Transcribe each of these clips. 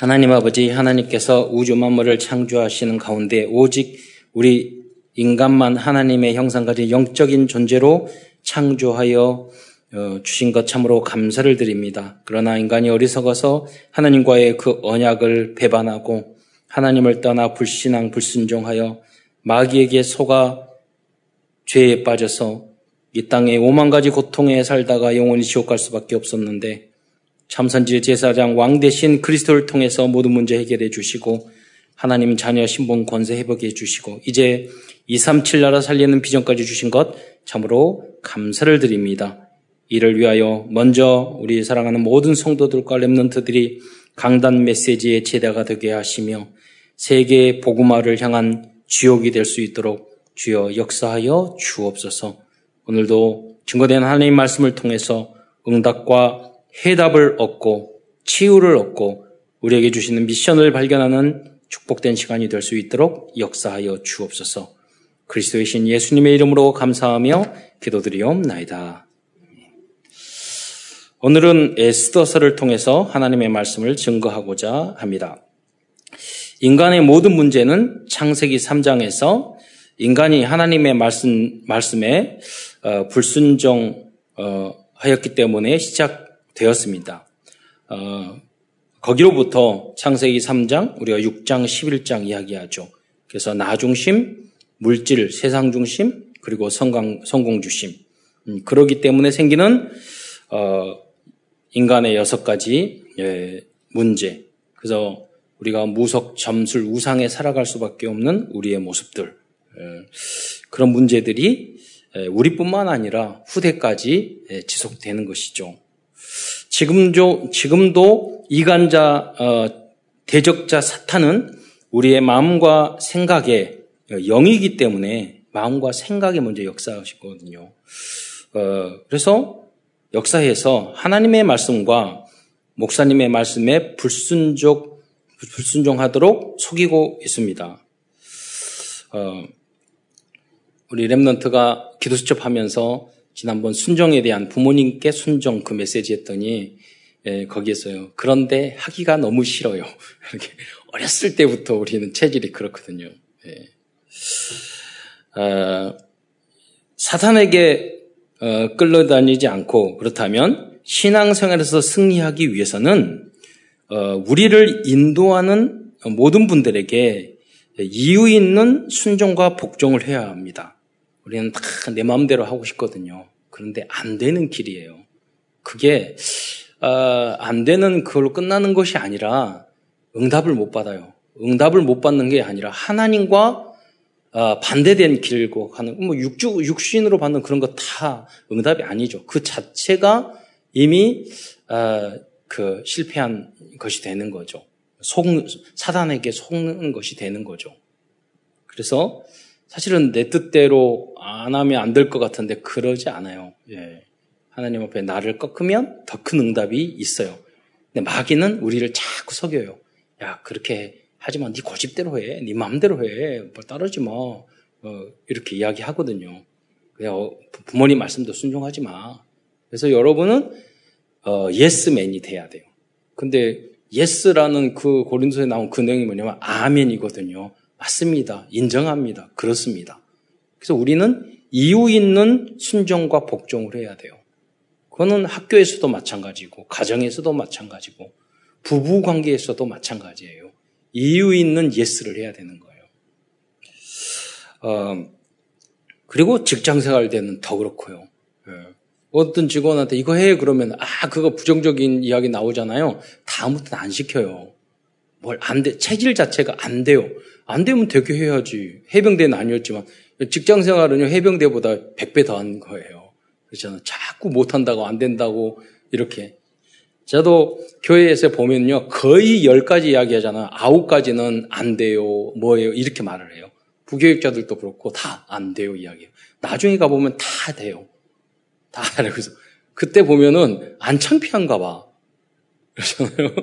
하나님 아버지 하나님께서 우주 만물을 창조하시는 가운데 오직 우리 인간만 하나님의 형상 가진 영적인 존재로 창조하여 어, 주신 것 참으로 감사를 드립니다. 그러나 인간이 어리석어서 하나님과의 그 언약을 배반하고 하나님을 떠나 불신앙 불순종하여 마귀에게 속아 죄에 빠져서 이 땅에 오만 가지 고통에 살다가 영원히 지옥 갈 수밖에 없었는데 참선지 제사장 왕 대신 그리스도를 통해서 모든 문제 해결해 주시고 하나님 자녀 신분 권세 회복해 주시고 이제 237 나라 살리는 비전까지 주신 것 참으로 감사를 드립니다. 이를 위하여 먼저 우리 사랑하는 모든 성도들과 랩런트들이 강단 메시지의 제대가 되게 하시며 세계 복음화를 향한 주역이 될 수 있도록 주여 역사하여 주옵소서. 오늘도 증거된 하나님 말씀을 통해서 응답과 해답을 얻고 치유를 얻고 우리에게 주시는 미션을 발견하는 축복된 시간이 될 수 있도록 역사하여 주옵소서. 그리스도의 신 예수님의 이름으로 감사하며 기도드리옵나이다. 오늘은 에스더서를 통해서 하나님의 말씀을 증거하고자 합니다. 인간의 모든 문제는 창세기 3장에서 인간이 하나님의 말씀, 말씀에 어, 불순종하였기 어, 때문에 시작 되었습니다. 어, 거기로부터 창세기 3장, 우리가 6장, 11장 이야기하죠. 그래서 나 중심, 물질, 세상 중심, 그리고 성공, 성공 중심. 음, 그러기 때문에 생기는 어, 인간의 여섯 가지 예, 문제. 그래서 우리가 무속, 점술, 우상에 살아갈 수밖에 없는 우리의 모습들. 예, 그런 문제들이 예, 우리뿐만 아니라 후대까지 예, 지속되는 것이죠. 지금도, 지금도 이간자, 어, 대적자 사탄은 우리의 마음과 생각에 영이기 때문에 마음과 생각에 먼저 역사하시거든요. 어, 그래서 역사에서 하나님의 말씀과 목사님의 말씀에 불순종, 불순종하도록 속이고 있습니다. 어, 우리 랩런트가 기도 수첩하면서 지난번 순종에 대한 부모님께 순종 그 메시지 했더니 예, 거기에서요. 그런데 하기가 너무 싫어요. 이렇게 어렸을 때부터 우리는 체질이 그렇거든요. 예. 어, 사탄에게 어, 끌려다니지 않고 그렇다면 신앙생활에서 승리하기 위해서는 어, 우리를 인도하는 모든 분들에게 이유 있는 순종과 복종을 해야 합니다. 우리는 다 내 마음대로 하고 싶거든요. 그런데 안 되는 길이에요. 그게 어, 안 되는 그걸로 끝나는 것이 아니라 응답을 못 받아요. 응답을 못 받는 게 아니라 하나님과 어, 반대된 길고 가는 뭐 육주 육신으로 받는 그런 거 다 응답이 아니죠. 그 자체가 이미 어, 그 실패한 것이 되는 거죠. 속 사단에게 속는 것이 되는 거죠. 그래서 사실은 내 뜻대로 안 하면 안 될 것 같은데 그러지 않아요. 예. 하나님 앞에 나를 꺾으면 더 큰 응답이 있어요. 근데 마귀는 우리를 자꾸 속여요. 야 그렇게 하지 마. 네 고집대로 해. 네 마음대로 해. 뭘 따르지 마. 어, 이렇게 이야기하거든요. 그냥 어, 부모님 말씀도 순종하지 마. 그래서 여러분은 어, 예스맨이 돼야 돼요. 근데 yes라는 그 고린도에 나온 그 내용이 뭐냐면 아멘이거든요. 맞습니다. 인정합니다. 그렇습니다. 그래서 우리는 이유 있는 순종과 복종을 해야 돼요. 그거는 학교에서도 마찬가지고, 가정에서도 마찬가지고, 부부 관계에서도 마찬가지예요. 이유 있는 예스를 해야 되는 거예요. 어, 그리고 직장 생활 때는 더 그렇고요. 예. 어떤 직원한테 이거 해 그러면 아 그거 부정적인 이야기 나오잖아요. 다음부터는 안 시켜요. 뭘 안 돼. 체질 자체가 안 돼요. 안 되면 되게 해야지. 해병대는 아니었지만 직장 생활은요 해병대보다 100배 더 한 거예요. 그렇잖아요. 자꾸 못한다고 안 된다고 이렇게. 저도 교회에서 보면요 거의 10가지 이야기 하잖아요. 9가지는 안 돼요. 뭐예요. 이렇게 말을 해요. 부교육자들도 그렇고 다 안 돼요 이야기예요. 나중에 가보면 다 돼요. 다 그래서 그때 보면은 안 창피한가 봐. 그렇잖아요.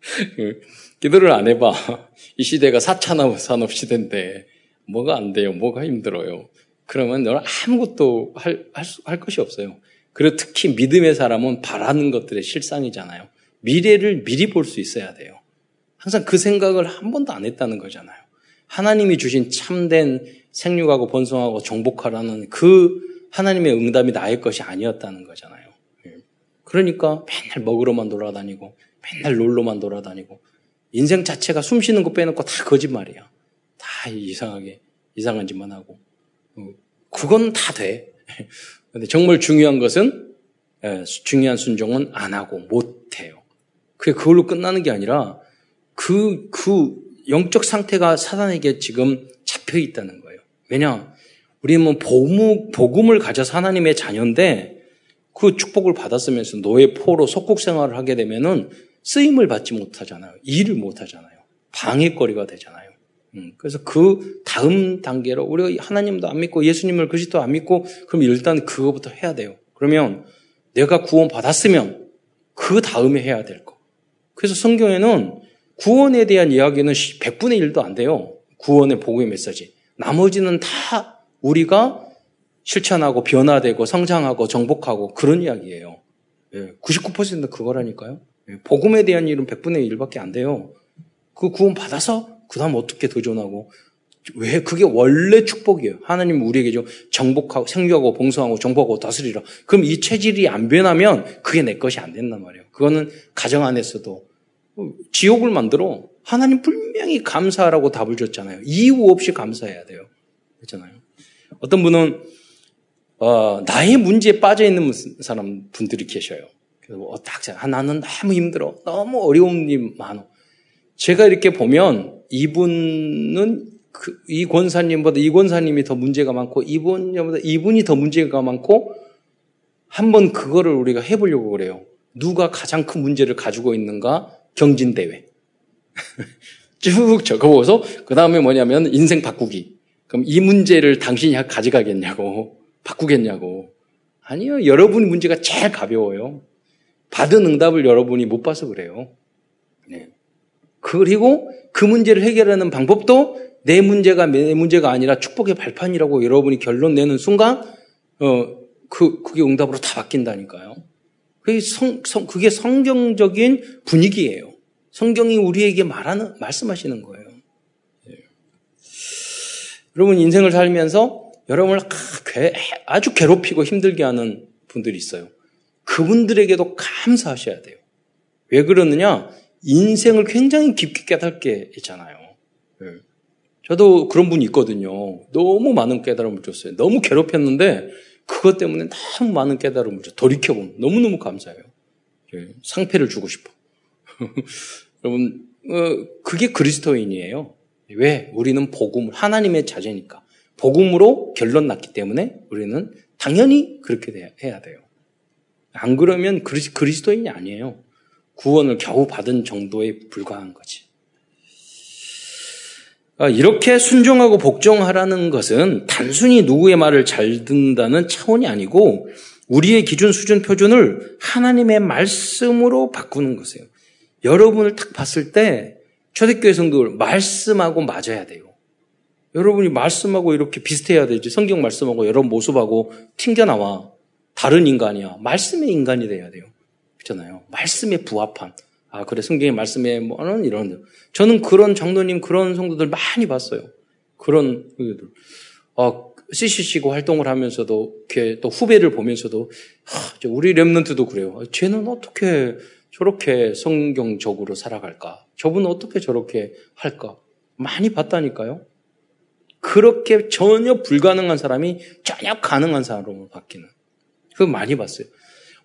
기도를 안 해봐. 이 시대가 4차 산업 시대인데 뭐가 안 돼요? 뭐가 힘들어요? 그러면 너는 아무것도 할, 할, 할 것이 없어요. 그리고 특히 믿음의 사람은 바라는 것들의 실상이잖아요. 미래를 미리 볼 수 있어야 돼요. 항상 그 생각을 한 번도 안 했다는 거잖아요. 하나님이 주신 참된 생육하고 번성하고 정복하라는 그 하나님의 응답이 나의 것이 아니었다는 거잖아요. 예. 그러니까 맨날 먹으러만 돌아다니고 맨날 놀러만 돌아다니고 인생 자체가 숨 쉬는 거 빼놓고 다 거짓말이야. 다 이상하게 이상한 짓만 하고 어, 그건 다 돼. 근데 정말 중요한 것은 예, 중요한 순종은 안 하고 못 해요. 그게 그걸로 끝나는 게 아니라 그, 그 영적 상태가 사단에게 지금 잡혀 있다는 거예요. 왜냐? 우리는 뭐 복음, 복음을 가져서 하나님의 자녀인데 그 축복을 받았으면서 노예 포로 속국 생활을 하게 되면은 쓰임을 받지 못하잖아요. 일을 못하잖아요. 방해거리가 되잖아요. 음, 그래서 그 다음 단계로 우리가 하나님도 안 믿고 예수님을 그리스도 안 믿고 그럼 일단 그거부터 해야 돼요. 그러면 내가 구원 받았으면 그 다음에 해야 될 거. 그래서 성경에는 구원에 대한 이야기는 100분의 1도 안 돼요. 구원의 복음의 메시지. 나머지는 다 우리가 실천하고 변화되고 성장하고 정복하고 그런 이야기예요. 99%는 그거라니까요. 예, 복음에 대한 일은 100분의 1밖에 안 돼요. 그 구원 받아서 그 다음 어떻게 도전하고 왜 그게 원래 축복이에요. 하나님 우리에게 좀 정복하고 생육하고 봉성하고 정복하고 다스리라. 그럼 이 체질이 안 변하면 그게 내 것이 안 된단 말이에요. 그거는 가정 안에서도 지옥을 만들어 하나님 분명히 감사하라고 답을 줬잖아요. 이유 없이 감사해야 돼요. 그렇잖아요. 어떤 분은 어, 나의 문제에 빠져 있는 사람 분들이 계셔요. 그래서 뭐 딱, 아, 나는 너무 힘들어. 너무 어려운 일 많어. 제가 이렇게 보면 이분은 그, 이 권사님보다 이 권사님이 더 문제가 많고 이분보다 이분이 더 문제가 많고 한번 그거를 우리가 해보려고 그래요. 누가 가장 큰 문제를 가지고 있는가 경진대회. 쭉 적어보고서 그 다음에 뭐냐면 인생 바꾸기. 그럼 이 문제를 당신이 가져가겠냐고 바꾸겠냐고. 아니요. 여러분 문제가 제일 가벼워요. 받은 응답을 여러분이 못 봐서 그래요. 네. 그리고 그 문제를 해결하는 방법도 내 문제가 내 문제가 아니라 축복의 발판이라고 여러분이 결론 내는 순간, 어, 그, 그게 응답으로 다 바뀐다니까요. 그게 성, 성, 그게 성경적인 분위기예요. 성경이 우리에게 말하는, 말씀하시는 거예요. 네. 여러분 인생을 살면서 여러분을 아주 괴롭히고 힘들게 하는 분들이 있어요. 그분들에게도 감사하셔야 돼요. 왜 그러느냐? 인생을 굉장히 깊게 깨닫게 했잖아요. 네. 저도 그런 분이 있거든요. 너무 많은 깨달음을 줬어요. 너무 괴롭혔는데 그것 때문에 너무 많은 깨달음을 줘. 돌이켜보면 너무너무 감사해요. 네. 상패를 주고 싶어. 여러분, 어, 그게 그리스도인이에요. 왜? 우리는 복음, 하나님의 자제니까. 복음으로 결론 났기 때문에 우리는 당연히 그렇게 해야 돼요. 안 그러면 그리스도인이 아니에요. 구원을 겨우 받은 정도에 불과한 거지. 아, 이렇게 순종하고 복종하라는 것은 단순히 누구의 말을 잘 듣는다는 차원이 아니고 우리의 기준, 수준, 표준을 하나님의 말씀으로 바꾸는 것이에요. 여러분을 딱 봤을 때 초대교회 성도들 말씀하고 맞아야 돼요. 여러분이 말씀하고 이렇게 비슷해야 되지. 성경 말씀하고 여러분 모습하고 튕겨 나와. 다른 인간이야. 말씀의 인간이 돼야 돼요. 그렇잖아요. 말씀에 부합한. 아, 그래. 성경의 말씀에 뭐는 이런. 저는 그런 장로님, 그런 성도들 많이 봤어요. 그런, 어, CCC고 활동을 하면서도, 이렇게 또 후배를 보면서도, 하, 우리 랩런트도 그래요. 쟤는 어떻게 저렇게 성경적으로 살아갈까? 저분은 어떻게 저렇게 할까? 많이 봤다니까요. 그렇게 전혀 불가능한 사람이 전혀 가능한 사람으로 바뀌는. 그거 많이 봤어요.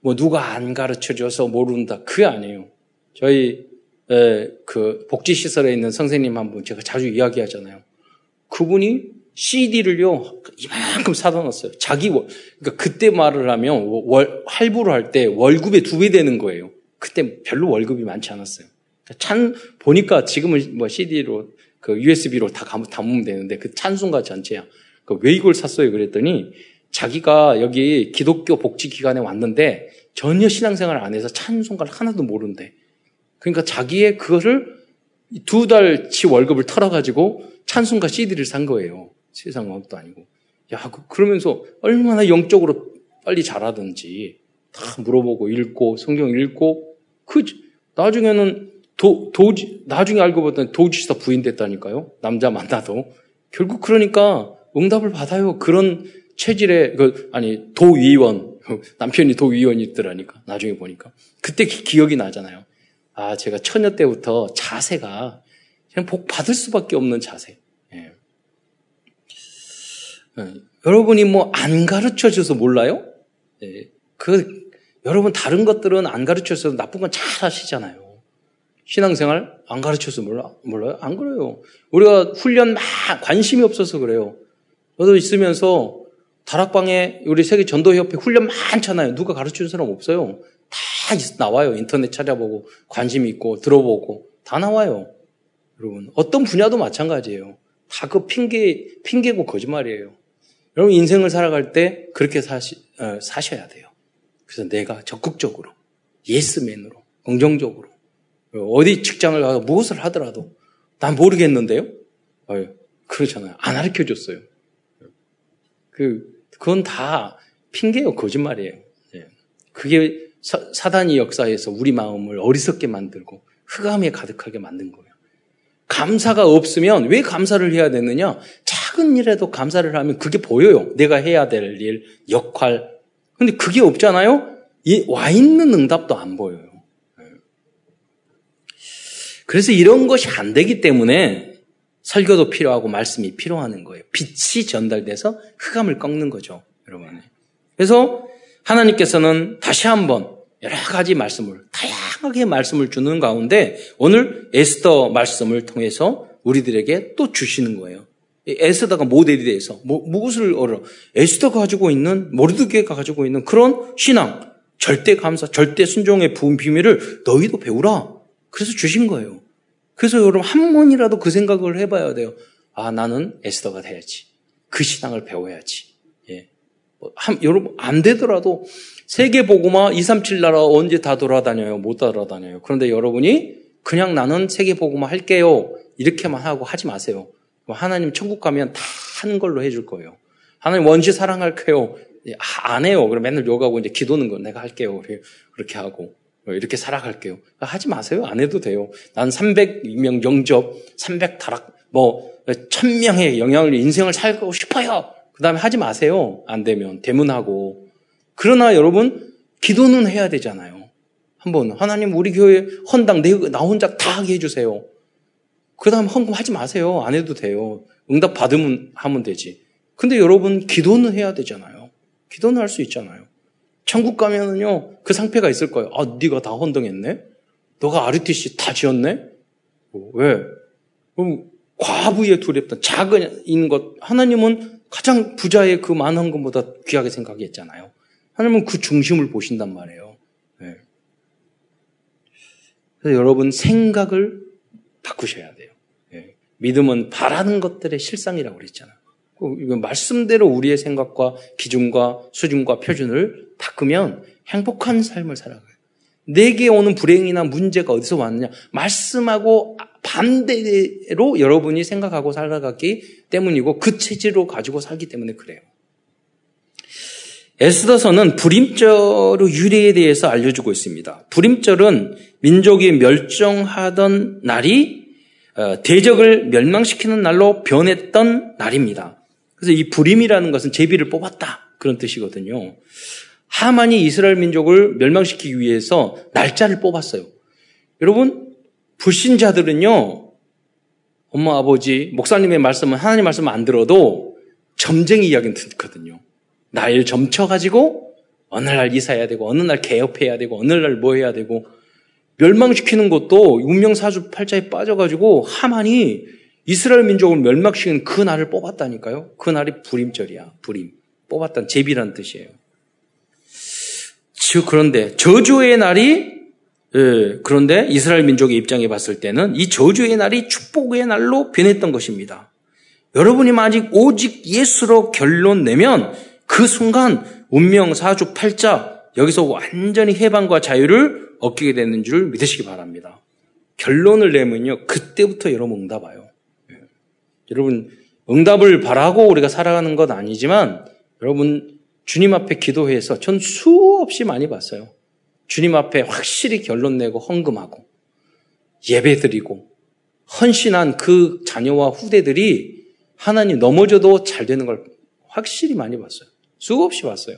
뭐 누가 안 가르쳐 줘서 모른다. 그게 아니에요. 저희 에, 그 복지시설에 있는 선생님 한 분 제가 자주 이야기하잖아요. 그분이 CD를요 이만큼 사다 놨어요. 자기 월, 그러니까 그때 말을 하면 월, 할부로 할 때 월급의 두 배 되는 거예요. 그때 별로 월급이 많지 않았어요. 찬 보니까 지금은 뭐 CD로 그 USB로 다 담으면 되는데 그 찬송가 전체야. 그 왜 이걸 샀어요? 그랬더니 자기가 여기 기독교 복지 기관에 왔는데 전혀 신앙생활 안 해서 찬송가를 하나도 모른대. 그러니까 자기의 그거를 두 달치 월급을 털어가지고 찬송가 CD를 산 거예요. 세상 마음도 아니고. 야, 그, 그러면서 얼마나 영적으로 빨리 자라든지 다 물어보고 읽고 성경 읽고 그 나중에는 도, 도지, 나중에 알고 보더니 도지사 부인 됐다니까요. 남자 만나도. 결국 그러니까 응답을 받아요. 그런 체질의, 그, 아니, 도위원. 남편이 도위원이 있더라니까. 나중에 보니까. 그때 기, 억이 나잖아요. 아, 제가 처녀 때부터 자세가 그냥 복 받을 수밖에 없는 자세. 예. 예. 여러분이 뭐 안 가르쳐 줘서 몰라요? 예. 그, 여러분 다른 것들은 안 가르쳐 줘서 나쁜 건잘 하시잖아요. 신앙생활 안 가르쳐서 몰라, 몰라요? 안 그래요. 우리가 훈련 막 관심이 없어서 그래요. 저도 있으면서 다락방에 우리 세계 전도협회 훈련 많잖아요. 누가 가르쳐 준 사람 없어요. 다 나와요. 인터넷 찾아보고 관심 있고 들어보고 다 나와요. 여러분 어떤 분야도 마찬가지예요. 다 그 핑계 핑계고 거짓말이에요. 여러분 인생을 살아갈 때 그렇게 사시, 어, 사셔야 돼요. 그래서 내가 적극적으로 예스맨으로 긍정적으로 어디 직장을 가서 무엇을 하더라도 난 모르겠는데요. 어, 그렇잖아요. 안 가르쳐 줬어요. 그 그건 다 핑계요 거짓말이에요. 예. 그게 사, 단이 역사에서 우리 마음을 어리석게 만들고 흑암에 가득하게 만든 거예요. 감사가 없으면 왜 감사를 해야 되느냐? 작은 일에도 감사를 하면 그게 보여요. 내가 해야 될 일, 역할. 근데 그게 없잖아요? 와 있는 응답도 안 보여요. 그래서 이런 것이 안 되기 때문에 설교도 필요하고 말씀이 필요하는 거예요. 빛이 전달돼서 흑암을 꺾는 거죠, 여러분. 그래서 하나님께서는 다시 한번 여러 가지 말씀을, 다양하게 말씀을 주는 가운데 오늘 에스더 말씀을 통해서 우리들에게 또 주시는 거예요. 에스더가 모델이 돼서 뭐, 무엇을 얻어? 에스더가 가지고 있는 모르드게가 가지고 있는 그런 신앙, 절대 감사, 절대 순종의 부은 비밀을 너희도 배우라. 그래서 주신 거예요. 그래서 여러분 한 번이라도 그 생각을 해봐야 돼요. 아 나는 에스더가 돼야지. 그 신앙을 배워야지. 예. 뭐 한, 여러분 안 되더라도 세계 보고마 237 나라 언제 다 돌아다녀요? 못 돌아다녀요. 그런데 여러분이 그냥 나는 세계 보고마 할게요. 이렇게만 하고 하지 마세요. 하나님 천국 가면 다 하는 걸로 해줄 거예요. 하나님 원시 사랑할게요. 예, 안 해요. 그럼 맨날 욕하고 이제 기도는 거 내가 할게요. 그렇게 하고. 뭐 이렇게 살아갈게요. 하지 마세요. 안 해도 돼요. 난 300명 영접, 300 다락, 뭐, 1000명의 영향을, 인생을 살고 싶어요. 그 다음에 하지 마세요. 안 되면. 대문하고. 그러나 여러분, 기도는 해야 되잖아요. 한번, 하나님, 우리 교회 헌당, 내, 나 혼자 다 하게 해주세요. 그 다음 헌금 하지 마세요. 안 해도 돼요. 응답 받으면 하면 되지. 근데 여러분, 기도는 해야 되잖아요. 기도는 할 수 있잖아요. 천국 가면은요, 그 상패가 있을 거예요. 아, 네가 다 헌동했네? 너가 RTC 다 지었네? 뭐, 왜? 그럼 과부의 두렵다. 작은 것. 하나님은 가장 부자의 그 많은 것보다 귀하게 생각했잖아요. 하나님은 그 중심을 보신단 말이에요. 네. 그래서 여러분 생각을 바꾸셔야 돼요. 네. 믿음은 바라는 것들의 실상이라고 그랬잖아요. 그 말씀대로 우리의 생각과 기준과 수준과 표준을 바꾸면 행복한 삶을 살아가요. 내게 오는 불행이나 문제가 어디서 왔느냐? 말씀하고 반대로 여러분이 생각하고 살아갔기 때문이고 그 체질로 가지고 살기 때문에 그래요. 에스더서는 불임절의 유래에 대해서 알려주고 있습니다. 불임절은 민족이 멸종하던 날이 어, 대적을 멸망시키는 날로 변했던 날입니다. 그래서 이 불임이라는 것은 제비를 뽑았다. 그런 뜻이거든요. 하만이 이스라엘 민족을 멸망시키기 위해서 날짜를 뽑았어요. 여러분, 불신자들은요, 엄마, 아버지, 목사님의 말씀은 하나님 말씀을 안 들어도 점쟁이 이야기는 듣거든요. 날 점쳐가지고 어느 날 이사해야 되고, 어느 날 개업해야 되고, 어느 날 뭐 해야 되고, 멸망시키는 것도 운명사주 팔자에 빠져가지고 하만이 이스라엘 민족을 멸망시키는 그 날을 뽑았다니까요. 그 날이 불임절이야. 불임. 뽑았다는 제비라는 뜻이에요. 즉 그런데 저주의 날이 예, 그런데 이스라엘 민족의 입장에 봤을 때는 이 저주의 날이 축복의 날로 변했던 것입니다. 여러분이 만약 오직 예수로 결론 내면 그 순간 운명 사주 팔자 여기서 완전히 해방과 자유를 얻게 되는 줄 믿으시기 바랍니다. 결론을 내면요 그때부터 여러분 응답 와요. 여러분, 응답을 바라고 우리가 살아가는 건 아니지만, 여러분, 주님 앞에 기도해서 전 수없이 많이 봤어요. 주님 앞에 확실히 결론 내고 헌금하고, 예배 드리고 헌신한 그 자녀와 후대들이 하나님 넘어져도 잘 되는 걸 확실히 많이 봤어요. 수없이 봤어요.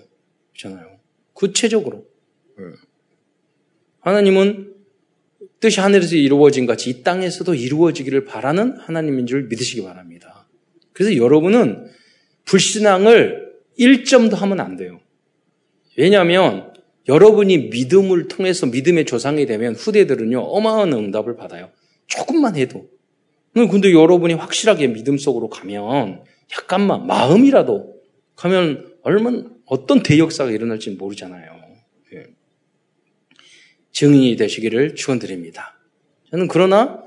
그렇잖아요. 구체적으로. 하나님은 뜻이 하늘에서 이루어진 같이 이 땅에서도 이루어지기를 바라는 하나님인 줄 믿으시기 바랍니다. 그래서 여러분은 불신앙을 1점도 하면 안 돼요. 왜냐하면 여러분이 믿음을 통해서 믿음의 조상이 되면 후대들은요, 어마어마한 응답을 받아요. 조금만 해도. 근데 여러분이 확실하게 믿음 속으로 가면 약간만 마음이라도 가면 얼마나 어떤 대역사가 일어날지 모르잖아요. 예. 증인이 되시기를 축원드립니다. 저는 그러나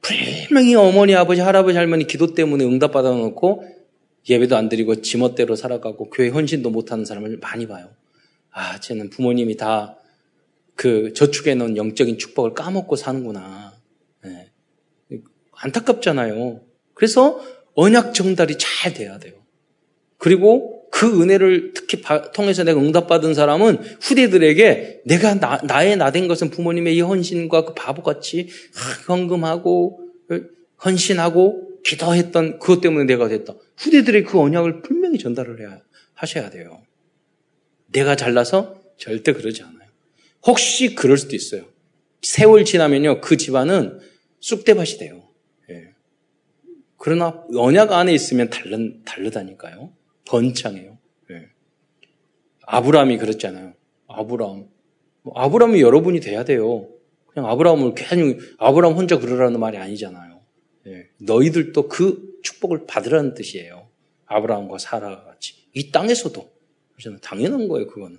분명히 어머니, 아버지, 할아버지, 할머니 기도 때문에 응답 받아놓고 예배도 안 드리고 지멋대로 살아가고 교회 헌신도 못하는 사람을 많이 봐요. 아, 쟤는 부모님이 다 그 저축해 놓은 영적인 축복을 까먹고 사는구나. 네. 안타깝잖아요. 그래서 언약 정달이 잘 돼야 돼요. 그리고 그 은혜를 특히 통해서 내가 응답받은 사람은 후대들에게 내가 나, 나의 나 된 것은 부모님의 이 헌신과 그 바보같이 헌금하고 헌신하고 기도했던 그것 때문에 내가 됐다. 후대들의 그 언약을 분명히 전달을 해야 하셔야 돼요. 내가 잘나서 절대 그러지 않아요. 혹시 그럴 수도 있어요. 세월 지나면요, 그 집안은 쑥대밭이 돼요. 예. 그러나 언약 안에 있으면 다른, 다르다니까요. 번창해요. 예. 아브라함이 그랬잖아요. 아브라함. 뭐 아브라함이 여러분이 돼야 돼요. 그냥 아브라함을 괜히 아브라함 혼자 그러라는 말이 아니잖아요. 예. 너희들도 그 축복을 받으라는 뜻이에요. 아브라함과 사라 같이. 이 땅에서도. 당연한 거예요, 그거는.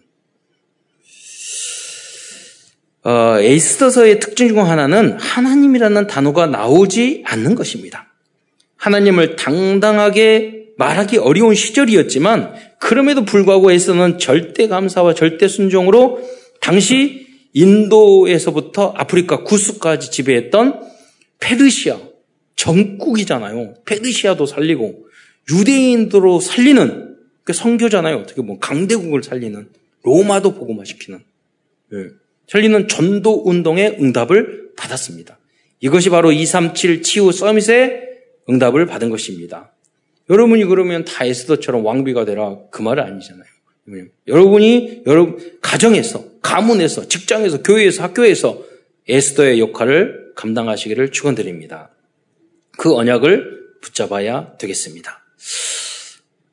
어, 에스더서의 특징 중 하나는 하나님이라는 단어가 나오지 않는 것입니다. 하나님을 당당하게 말하기 어려운 시절이었지만 그럼에도 불구하고 에스더는 절대 감사와 절대 순종으로 당시 인도에서부터 아프리카 구스까지 지배했던 페르시아 전국이잖아요. 페르시아도 살리고 유대인도로 살리는 그 성교잖아요. 어떻게 보면 강대국을 살리는 로마도 복음화시키는 예. 살리는 전도 운동의 응답을 받았습니다. 이것이 바로 237 치유 서밋의 응답을 받은 것입니다. 여러분이 그러면 다 에스더처럼 왕비가 되라 그 말은 아니잖아요. 여러분이 여러분 가정에서, 가문에서, 직장에서, 교회에서, 학교에서 에스더의 역할을 감당하시기를 축원드립니다. 그 언약을 붙잡아야 되겠습니다.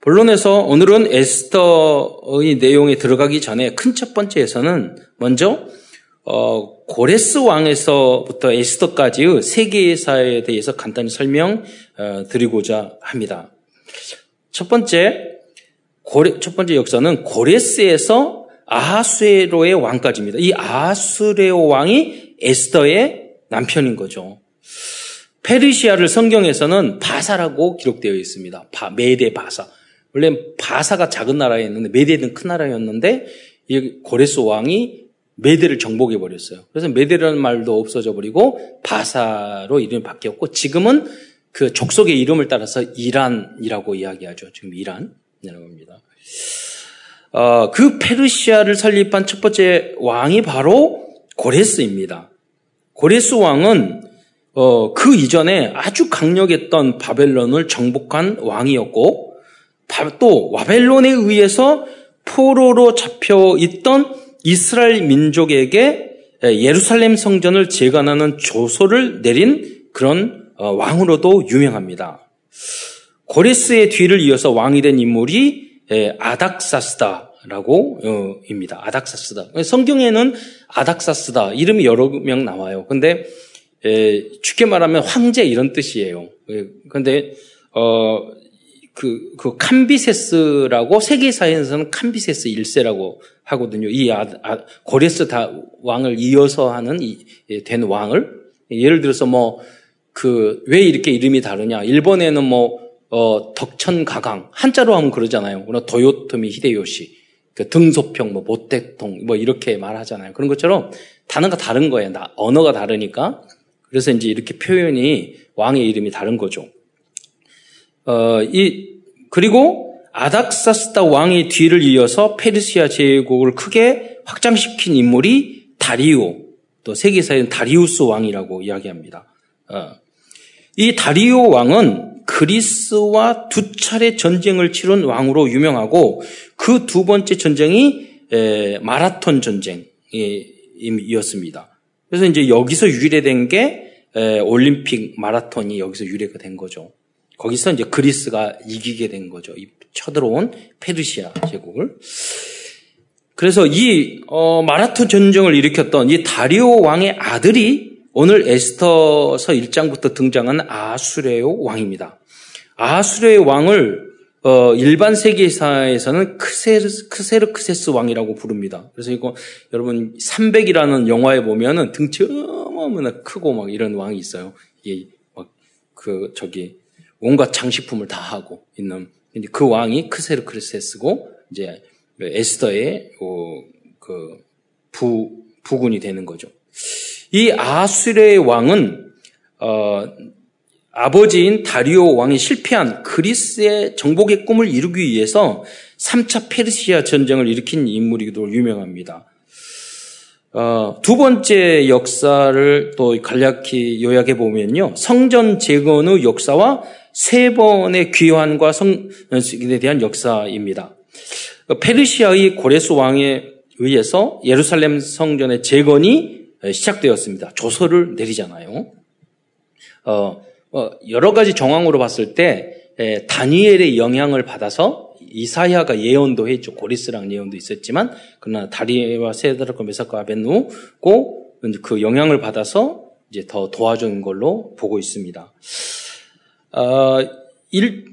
본론에서 오늘은 에스더의 내용에 들어가기 전에 큰 첫 번째에서는 먼저 어, 고레스 왕에서부터 에스더까지의 세계사에 대해서 간단히 설명 어, 드리고자 합니다. 첫 번째 고레, 첫 번째 역사는 고레스에서 아하수에로의 왕까지입니다. 이 아하수레오 왕이 에스더의 남편인 거죠. 페르시아를 성경에서는 바사라고 기록되어 있습니다. 바, 메대 바사. 원래 바사가 작은 나라였는데 메대는 큰 나라였는데 이 고레스 왕이 메대를 정복해 버렸어요. 그래서 메대라는 말도 없어져 버리고 바사로 이름이 바뀌었고 지금은 그 족속의 이름을 따라서 이란이라고 이야기하죠. 지금 이란이라고 합니다. 어, 그 페르시아를 설립한 첫 번째 왕이 바로 고레스입니다. 고레스 왕은 어, 그 이전에 아주 강력했던 바벨론을 정복한 왕이었고 또 와벨론에 의해서 포로로 잡혀 있던 이스라엘 민족에게 예루살렘 성전을 재건하는 조소를 내린 그런 어, 왕으로도 유명합니다. 고레스의 뒤를 이어서 왕이 된 인물이 아닥사스다라고 어, 입니다. 아닥사스다. 성경에는 아닥사스다 이름이 여러 명 나와요. 근데 쉽게 말하면 황제 이런 뜻이에요. 그런데 어, 그, 그 캄비세스라고 세계사에서는 캄비세스 1세라고 하거든요. 이 아, 아, 고레스 다 왕을 이어서 하는 이, 된 왕을 예를 들어서 뭐 그 왜 이렇게 이름이 다르냐? 일본에는 뭐 어, 덕천가강 한자로 하면 그러잖아요. 그러나 도요토미 히데요시 그 등소평 뭐 모택동 뭐 이렇게 말하잖아요. 그런 것처럼 단어가 다른 거예요. 나, 언어가 다르니까 그래서 이제 이렇게 표현이 왕의 이름이 다른 거죠. 어, 이 그리고 아닥사스다 왕의 뒤를 이어서 페르시아 제국을 크게 확장시킨 인물이 다리오 또 세계사에는 다리우스 왕이라고 이야기합니다. 어. 이 다리오 왕은 그리스와 두 차례 전쟁을 치른 왕으로 유명하고 그 두 번째 전쟁이 마라톤 전쟁이었습니다. 그래서 이제 여기서 유래된 게 올림픽 마라톤이 여기서 유래가 된 거죠. 거기서 이제 그리스가 이기게 된 거죠. 쳐들어온 페르시아 제국을. 그래서 이 어, 마라톤 전쟁을 일으켰던 이 다리오 왕의 아들이 오늘 에스터서 1장부터 등장한 아수레오 왕입니다. 아수레의 왕을 어, 일반 세계사에서는 크세르, 크세르크세스 왕이라고 부릅니다. 그래서 이거 여러분 300이라는 영화에 보면은 등치 어마어마나 크고 막 이런 왕이 있어요. 이게 막 그 저기 온갖 장식품을 다 하고 있는 그 왕이 크세르크세스고 이제 에스더의 어, 그 부, 부군이 되는 거죠. 이 아수르의 왕은 어, 아버지인 다리오 왕이 실패한 그리스의 정복의 꿈을 이루기 위해서 3차 페르시아 전쟁을 일으킨 인물이기도 유명합니다. 어, 두 번째 역사를 또 간략히 요약해 보면요. 성전 재건 의 역사와 세 번의 귀환과 성에 대한 역사입니다. 페르시아의 고레스 왕에 의해서 예루살렘 성전의 재건이 시작되었습니다. 조서를 내리잖아요. 어, 어, 여러 가지 정황으로 봤을 때 에, 다니엘의 영향을 받아서 이사야가 예언도 했죠. 고리스랑 예언도 있었지만 그러나 다리와 세드라과 메사카 아벤누고 그 영향을 받아서 이제 더 도와준 걸로 보고 있습니다. 어, 1,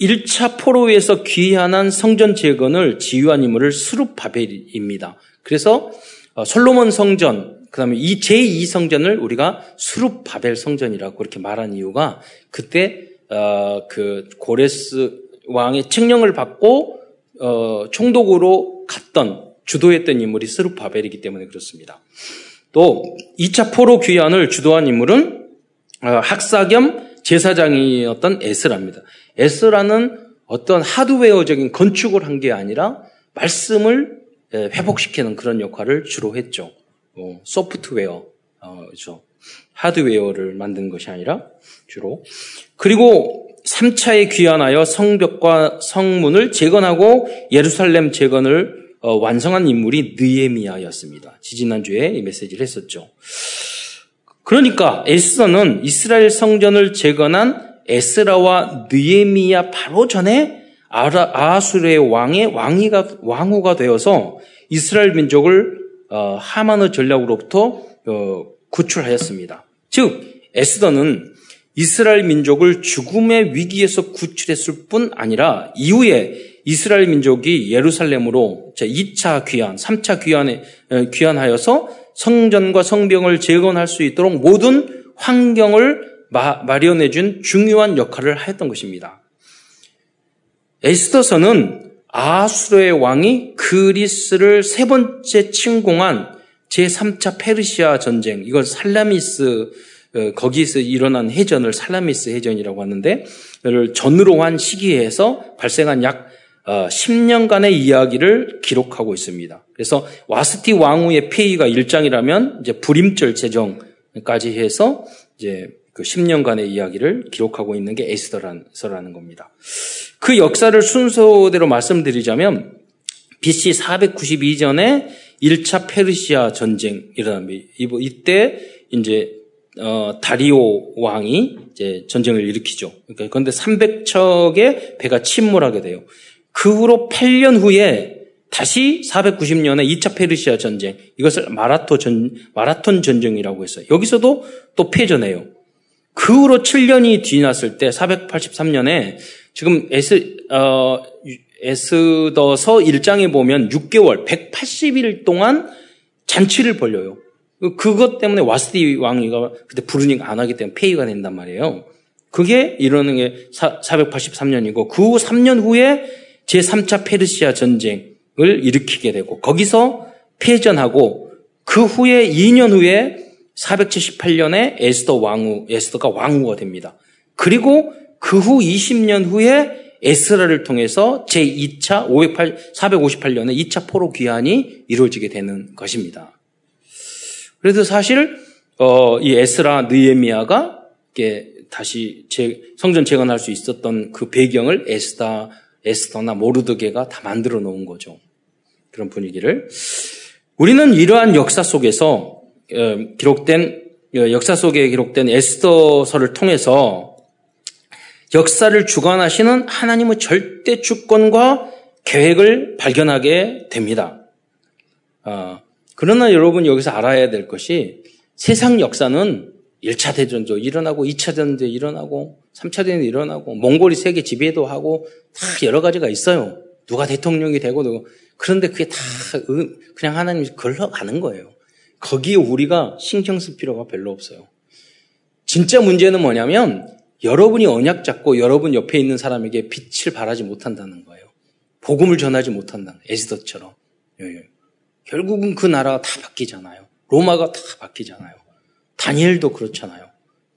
1차 포로에서 귀환한 성전 재건을 지휘한 인물을 스룹바벨입니다. 그래서 어, 솔로몬 성전, 그 다음에 이 제2 성전을 우리가 수룹바벨 성전이라고 그렇게 말한 이유가 그때 어, 그 고레스 왕의 책령을 받고 어, 총독으로 갔던 주도했던 인물이 스룹바벨이기 때문에 그렇습니다. 또 2차 포로 귀환을 주도한 인물은 어, 학사 겸 제사장이었던 에스라입니다. 에스라는 어떤 하드웨어적인 건축을 한 게 아니라 말씀을 회복시키는 그런 역할을 주로 했죠. 어, 소프트웨어, 어, 그렇죠. 하드웨어를 만든 것이 아니라 주로. 그리고 3차에 귀환하여 성벽과 성문을 재건하고 예루살렘 재건을 어, 완성한 인물이 느에미아였습니다. 지지난주에 이 메시지를 했었죠. 그러니까 에스더는 이스라엘 성전을 재건한 에스라와 느에미아 바로 전에 아수르의 왕의 왕이가 왕후가 되어서 이스라엘 민족을 어, 하만의 전략으로부터 어, 구출하였습니다. 즉 에스더는 이스라엘 민족을 죽음의 위기에서 구출했을 뿐 아니라 이후에 이스라엘 민족이 예루살렘으로 2차 귀환, 3차 귀환에 귀환하여서 성전과 성병을 재건할 수 있도록 모든 환경을 마련해 준 중요한 역할을 하였던 것입니다. 에스더서는 아수르의 왕이 그리스를 세 번째 침공한 제3차 페르시아 전쟁, 이걸 살라미스, 어, 거기서 일어난 해전을 살라미스 해전이라고 하는데, 이를 전으로 한 시기에서 발생한 약 10년간의 어, 이야기를 기록하고 있습니다. 그래서 와스티 왕후의 폐위가 1장이라면 이제 불임절 제정까지 해서 이제 그 10년간의 이야기를 기록하고 있는 게 에스더라는 겁니다. 그 역사를 순서대로 말씀드리자면 BC 492전에 1차 페르시아 전쟁 일어납니다. 이때 이제 어, 다리오 왕이 이제 전쟁을 일으키죠. 그러니까 그런데 300척의 배가 침몰하게 돼요. 그 후로 8년 후에 다시 490년에 2차 페르시아 전쟁, 이것을 마라토 전, 마라톤 전쟁이라고 했어요. 여기서도 또 패전해요. 그 후로 7년이 뒤났을 때 483년에 지금 에스, 어, 에스더서 1장에 보면 6개월, 180일 동안 잔치를 벌려요. 그것 때문에 와스디 왕이가 그때 부르니까 안 하기 때문에 폐위가 된단 말이에요. 그게 이러는 게 483년이고 그 후 3년 후에 제3차 페르시아 전쟁을 일으키게 되고 거기서 패전하고 그 후에 2년 후에 478년에 에스더 왕후, 에스더가 왕후가 됩니다. 그리고 그 후 20년 후에 에스라를 통해서 제2차 508, 458년에 2차 포로 귀환이 이루어지게 되는 것입니다. 그래도 사실 어, 이 에스라 느에미아가 다시 재, 성전 재건할 수 있었던 그 배경을 에스다 에스더나 모르드게가 다 만들어 놓은 거죠. 그런 분위기를 우리는 이러한 역사 속에서 어, 기록된 어, 역사 속에 기록된 에스더서를 통해서 역사를 주관하시는 하나님의 절대 주권과 계획을 발견하게 됩니다. 어, 그러나 여러분 여기서 알아야 될 것이 세상 역사는 1차 대전도 일어나고 2차 대전도 일어나고 3차 대전도 일어나고 몽골이 세계 지배도 하고 다 여러 가지가 있어요. 누가 대통령이 되고 누구 그런데 그게 다 그냥 하나님이 걸러가는 거예요. 거기에 우리가 신경 쓸 필요가 별로 없어요. 진짜 문제는 뭐냐면 여러분이 언약 잡고 여러분 옆에 있는 사람에게 빛을 발하지 못한다는 거예요. 복음을 전하지 못한다는 에스더처럼. 예, 예. 결국은 그 나라가 다 바뀌잖아요. 로마가 다 바뀌잖아요. 다니엘도 그렇잖아요.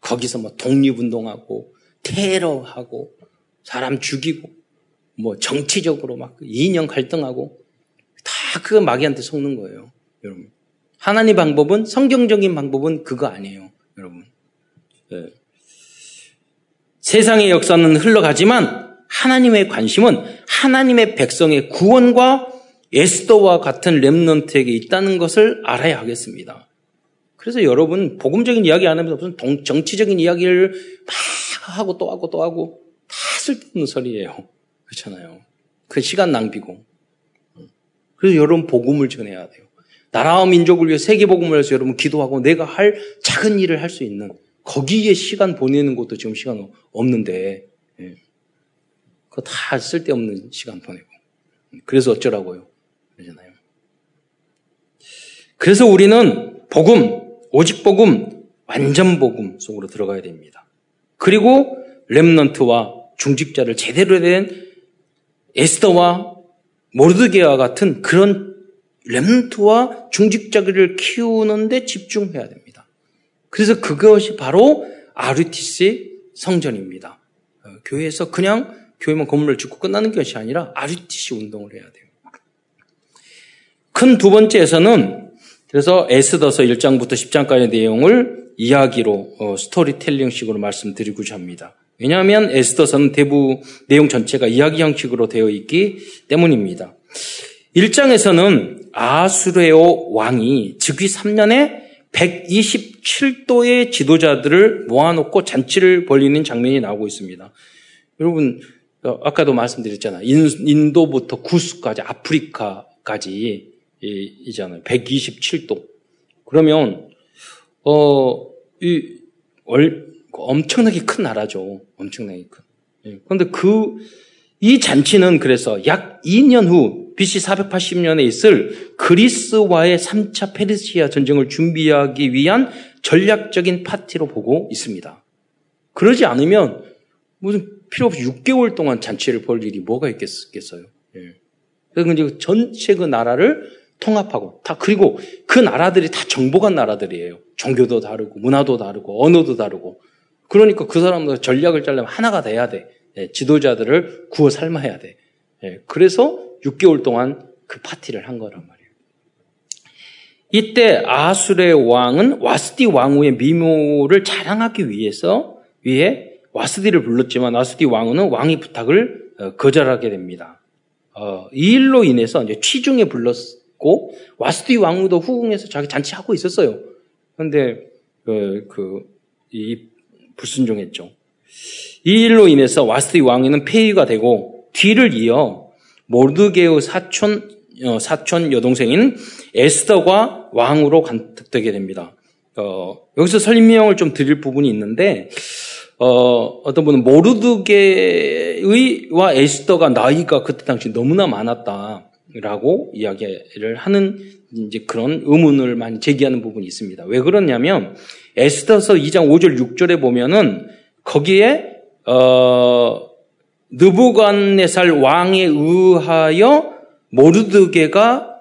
거기서 뭐 독립운동하고 테러하고 사람 죽이고 뭐 정치적으로 막 이념 갈등하고 다그 마귀한테 속는 거예요. 여러분. 하나님 방법은 성경적인 방법은 그거 아니에요. 여러분. 네. 세상의 역사는 흘러가지만 하나님의 관심은 하나님의 백성의 구원과 에스더와 같은 렘넌트에게 있다는 것을 알아야 하겠습니다. 그래서 여러분 복음적인 이야기 안 하면서 무슨 동, 정치적인 이야기를 막 하고 또 하고 또 하고 다 쓸데없는 소리예요. 그렇잖아요. 그 시간 낭비고. 그래서 여러분 복음을 전해야 돼요. 나라와 민족을 위해 세계 복음을 위해서 여러분 기도하고 내가 할 작은 일을 할 수 있는 거기에 시간 보내는 것도 지금 시간 없는데 예. 그거 다 쓸데없는 시간 보내고 그래서 어쩌라고요 그러잖아요. 그래서 우리는 복음 오직 복음, 완전 복음 속으로 들어가야 됩니다. 그리고 렘넌트와 중직자를 제대로 된 에스더와 모르드게와 같은 그런 렘넌트와 중직자를 키우는데 집중해야 됩니다. 그래서 그것이 바로 아르티스의 성전입니다. 어, 교회에서 그냥 교회만 건물을 짓고 끝나는 것이 아니라 아르티시 운동을 해야 돼요. 큰 두 번째에서는 그래서 에스더서 1장부터 10장까지의 내용을 이야기로 어, 스토리텔링식으로 말씀드리고자 합니다. 왜냐하면 에스더서는 대부 내용 전체가 이야기 형식으로 되어 있기 때문입니다. 1장에서는 아수레오 왕이 즉위 3년에 127도의 지도자들을 모아놓고 잔치를 벌리는 장면이 나오고 있습니다. 여러분, 어, 아까도 말씀드렸잖아요. 인도부터 구스까지, 아프리카까지 이잖아요. 127도. 그러면 어, 이 얼, 엄청나게 큰 나라죠. 엄청나게 큰. 예. 그런데 그, 이 잔치는 그래서 약 2년 후 BC 480년에 있을 그리스와의 3차 페르시아 전쟁을 준비하기 위한 전략적인 파티로 보고 있습니다. 그러지 않으면 무슨 필요 없이 6개월 동안 잔치를 벌 일이 뭐가 있겠어요. 예. 그래서 이제 전체 그 나라를 통합하고 다 그리고 그 나라들이 다 정복한 나라들이에요. 종교도 다르고 문화도 다르고 언어도 다르고 그러니까 그 사람들 전략을 짜려면 하나가 돼야 돼. 예, 지도자들을 구워 삶아야 돼. 예, 그래서 6개월 동안 그 파티를 한 거란 말이에요. 이때 아술의 왕은 와스디 왕후의 미모를 자랑하기 위해서 위해 와스디를 불렀지만 와스디 왕후는 왕의 부탁을 어, 거절하게 됩니다. 어, 이 일로 인해서 이제 취중에 불렀 있고 와스디 왕후도 후궁에서 자기 잔치하고 있었어요. 그런데 그, 그, 이 불순종했죠. 이 일로 인해서 와스디 왕후는 폐위가 되고 뒤를 이어 모르드게의 사촌 어, 사촌 여동생인 에스더가 왕으로 간택되게 됩니다. 어, 여기서 설명을 좀 드릴 부분이 있는데 어, 어떤 분은 모르드게의와 에스더가 나이가 그때 당시 너무나 많았다. 라고 이야기를 하는 이제 그런 의문을 많이 제기하는 부분이 있습니다. 왜 그러냐면 에스더서 2장 5절 6절에 보면은 거기에 어 느부갓네살 왕에 의하여 모르드게가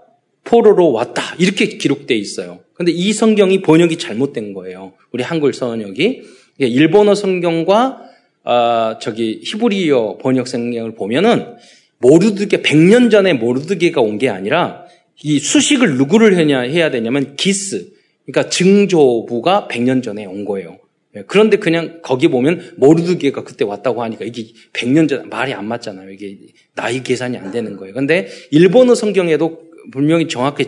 포로로 왔다 이렇게 기록되어 있어요. 근데 이 성경이 번역이 잘못된 거예요. 우리 한글 번역이 일본어 성경과 아, 저기 히브리어 번역 성경을 보면은 모르드게 100년 전에 모르드게가 온 게 아니라 이 수식을 누구를 해야 되냐면 기스 그러니까 증조부가 100년 전에 온 거예요. 예, 그런데 그냥 거기 보면 모르드게가 그때 왔다고 하니까 이게 100년 전 말이 안 맞잖아요. 이게 나이 계산이 안 되는 거예요. 근데 일본어 성경에도 분명히 정확히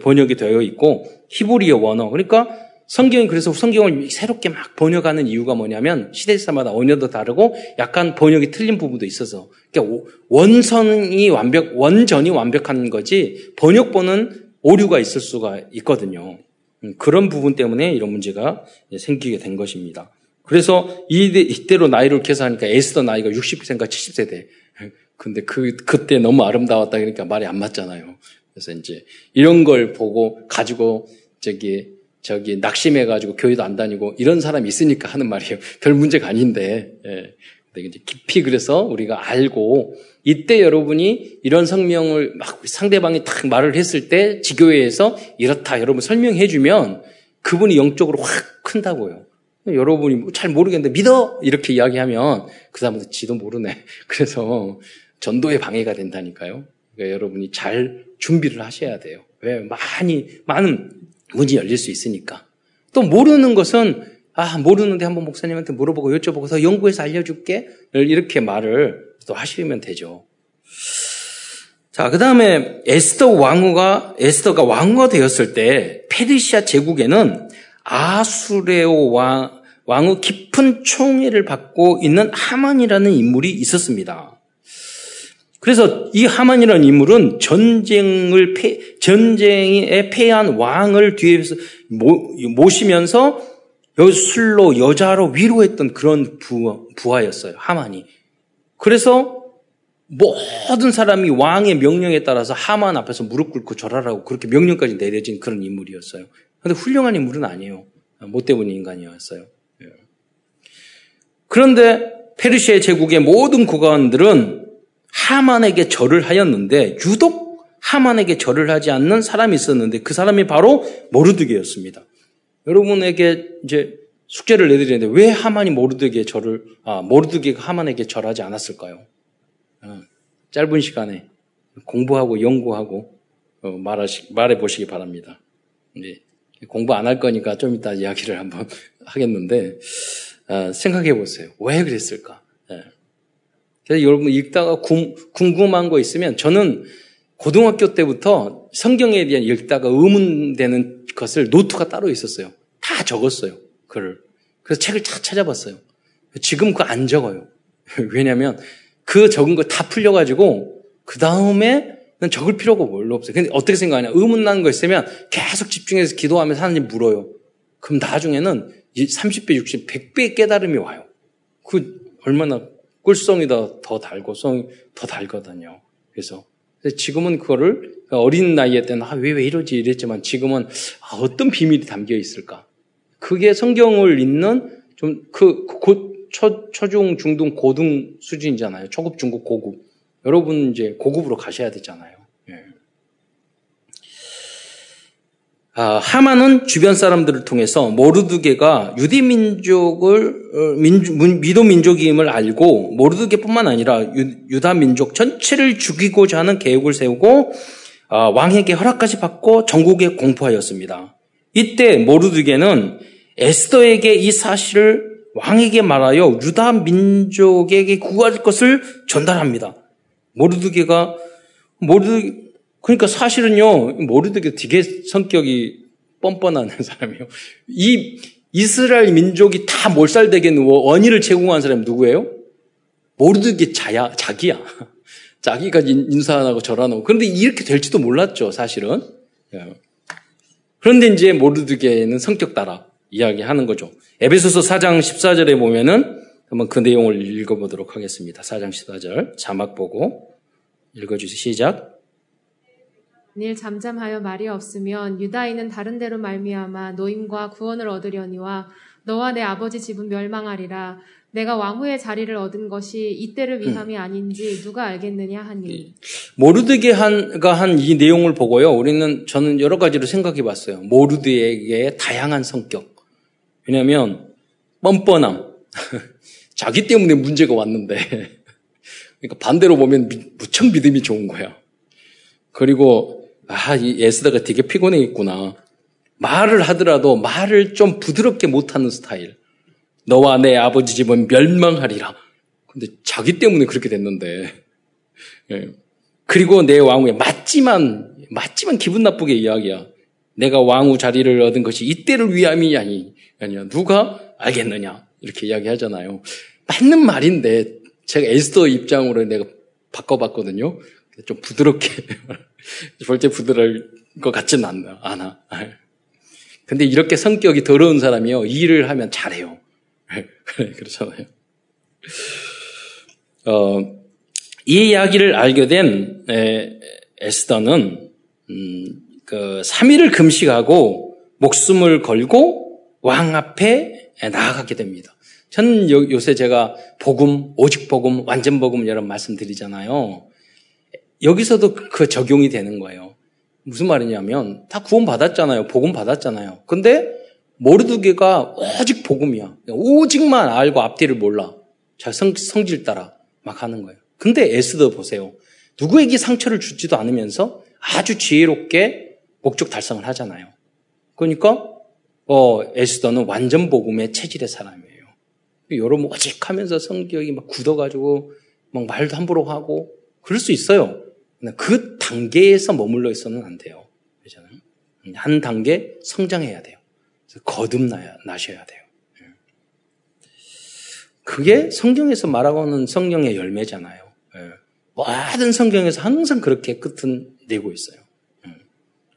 번역이 되어 있고 히브리어 원어 그러니까 성경이 그래서 성경을 새롭게 막 번역하는 이유가 뭐냐면 시대사마다 언어도 다르고 약간 번역이 틀린 부분도 있어서 그러니까 원선이 완벽 원전이 완벽한 거지 번역본은 오류가 있을 수가 있거든요. 음, 그런 부분 때문에 이런 문제가 생기게 된 것입니다. 그래서 이때로 나이를 계산하니까 에스더 나이가 60세인가 70세대. 근데 그, 그때 너무 아름다웠다 그러니까 말이 안 맞잖아요. 그래서 이제 이런 걸 보고 가지고 저기, 저기 낙심해가지고 교회도 안 다니고 이런 사람이 있으니까 하는 말이에요. 별 문제가 아닌데. 예. 근데 이제 깊이 그래서 우리가 알고 이때 여러분이 이런 성명을 막 상대방이 딱 말을 했을 때 지교회에서 이렇다 여러분 설명해 주면 그분이 영적으로 확 큰다고요. 여러분이 뭐잘 모르겠는데 믿어 이렇게 이야기하면 그 사람은 지도 모르네. 그래서 전도에 방해가 된다니까요. 그러니까 여러분이 잘 준비를 하셔야 돼요. 왜 많이 많은 문이 열릴 수 있으니까. 또 모르는 것은 아 모르는데 한번 목사님한테 물어보고 여쭤보고서 연구해서 알려줄게 이렇게 말을 또 하시면 되죠. 자, 그 다음에 에스더 왕후가, 에스더가 왕후가 되었을 때 페르시아 제국에는 아수레오 왕, 왕후 깊은 총애를 받고 있는 하만이라는 인물이 있었습니다. 그래서 이 하만이라는 인물은 전쟁을 패, 전쟁에 패한 왕을 뒤에서 모시면서 술로 여자로 위로했던 그런 부하, 였어요 하만이. 그래서 모든 사람이 왕의 명령에 따라서 하만 앞에서 무릎 꿇고 절하라고 그렇게 명령까지 내려진 그런 인물이었어요. 그런데 훌륭한 인물은 아니에요. 못되은 인간이었어요. 예. 그런데 페르시아 제국의 모든 국왕들은 하만에게 절을 하였는데 유독 하만에게 절을 하지 않는 사람이 있었는데 그 사람이 바로 모르드게였습니다. 여러분에게 이제 숙제를 내드리는데 왜 하만이 모르드게 절을 아 모르드게가 하만에게 절하지 않았을까요? 어, 짧은 시간에 공부하고 연구하고 어, 말하시, 말해 보시기 바랍니다. 네, 공부 안 할 거니까 좀 이따 이야기를 한번 하겠는데 어, 생각해 보세요. 왜 그랬을까? 네. 그래서 여러분 읽다가 궁, 궁금한 거 있으면 저는 고등학교 때부터 성경에 대한 읽다가 의문되는 것을 노트가 따로 있었어요. 다 적었어요. 글을. 그래서 책을 다 찾아봤어요. 지금 그거 안 적어요. 왜냐하면 그 적은 거 다 풀려가지고 그 다음에는 적을 필요가 별로 없어요. 근데 어떻게 생각하냐? 의문 나는 거 있으면 계속 집중해서 기도하면서 하나님 물어요. 그럼 나중에는 30배, 60, 100배의 깨달음이 와요. 그 얼마나 꿀성이 더, 더 달고 성이 더 달거든요. 그래서 지금은 그거를 어린 나이에 때는 아, 왜, 왜 이러지 이랬지만 지금은 아, 어떤 비밀이 담겨 있을까? 그게 성경을 읽는 좀그 초, 초중, 중등, 고등 수준이잖아요. 초급, 중급, 고급. 여러분 이제 고급으로 가셔야 되잖아요. 예. 아, 하만은 주변 사람들을 통해서 모르드게가 유대 민족을 어, 민주, 미도 민족임을 알고 모르드게뿐만 아니라 유, 다 민족 전체를 죽이고자 하는 계획을 세우고 아, 왕에게 허락까지 받고 전국에 공포하였습니다. 이때 모르드게는 에스더에게 이 사실을 왕에게 말하여 유다 민족에게 구할 것을 전달합니다. 모르드게가 모르드 그러니까 사실은요 모르드게 되게 성격이 뻔뻔한 사람이에요. 이 이스라엘 민족이 다 몰살되게 누워 원인을 제공한 사람이 누구예요? 모르드게 자야 자기야. 자기가 인사하고 절하고 그런데 이렇게 될지도 몰랐죠 사실은. 예. 그런데 이제 모르드게는 성격 따라 이야기하는 거죠. 에베소서 4장 14절에 보면은 한번 그 내용을 읽어보도록 하겠습니다. 4장 14절 자막 보고 읽어주세요. 시작. 늘 잠잠하여 말이 없으면 유다인은 다른 데로 말미암아 노임과 구원을 얻으려니와 너와 내 아버지 집은 멸망하리라. 내가 왕후의 자리를 얻은 것이 이때를 위함이 음. 아닌지 누가 알겠느냐 하니. 모르드게 한가 한 이 내용을 보고요. 우리는 저는 여러 가지로 생각해 봤어요. 모르드에게 다양한 성격. 왜냐하면 뻔뻔함. 자기 때문에 문제가 왔는데. 그러니까 반대로 보면 무척 믿음이 좋은 거야. 그리고 아, 이 에스더가 되게 피곤해 있구나. 말을 하더라도 말을 좀 부드럽게 못하는 스타일. 너와 내 아버지 집은 멸망하리라. 근데 자기 때문에 그렇게 됐는데. 예. 그리고 내 왕후에 맞지만, 맞지만 기분 나쁘게 이야기야. 내가 왕후 자리를 얻은 것이 이때를 위함이 아니, 아니야. 누가 알겠느냐. 이렇게 이야기하잖아요. 맞는 말인데, 제가 에스더 입장으로 내가 바꿔봤거든요. 좀 부드럽게. 절대 부드러울 것 같지는 않아. 않아. 근데 이렇게 성격이 더러운 사람이요. 일을 하면 잘해요. 그렇잖아요. 어, 이 이야기를 알게 된 에, 에스더는 음, 그 3일을 금식하고 목숨을 걸고 왕 앞에 나아가게 됩니다. 저는 요, 새 제가 복음, 오직 복음, 완전 복음 여러 말씀드리잖아요. 여기서도 그 적용이 되는 거예요. 무슨 말이냐면 다 구원 받았잖아요. 복음 받았잖아요. 근데 모르드게가 오직 복음이야. 오직만 알고 앞뒤를 몰라. 자 성, 성질 따라 막 하는 거예요. 근데 에스더 보세요. 누구에게 상처를 주지도 않으면서 아주 지혜롭게 목적 달성을 하잖아요. 그러니까 어, 에스더는 완전 복음의 체질의 사람이에요. 여러분 오직 하면서 성격이 막 굳어가지고 막 말도 함부로 하고 그럴 수 있어요. 그 단계에서 머물러 있어는 안 돼요. 한 단계 성장해야 돼요. 거듭나셔야 돼요. 예. 그게 성경에서 말하고 있는 성령의 열매잖아요. 예. 모든 성경에서 항상 그렇게 끝은 내고 있어요. 예.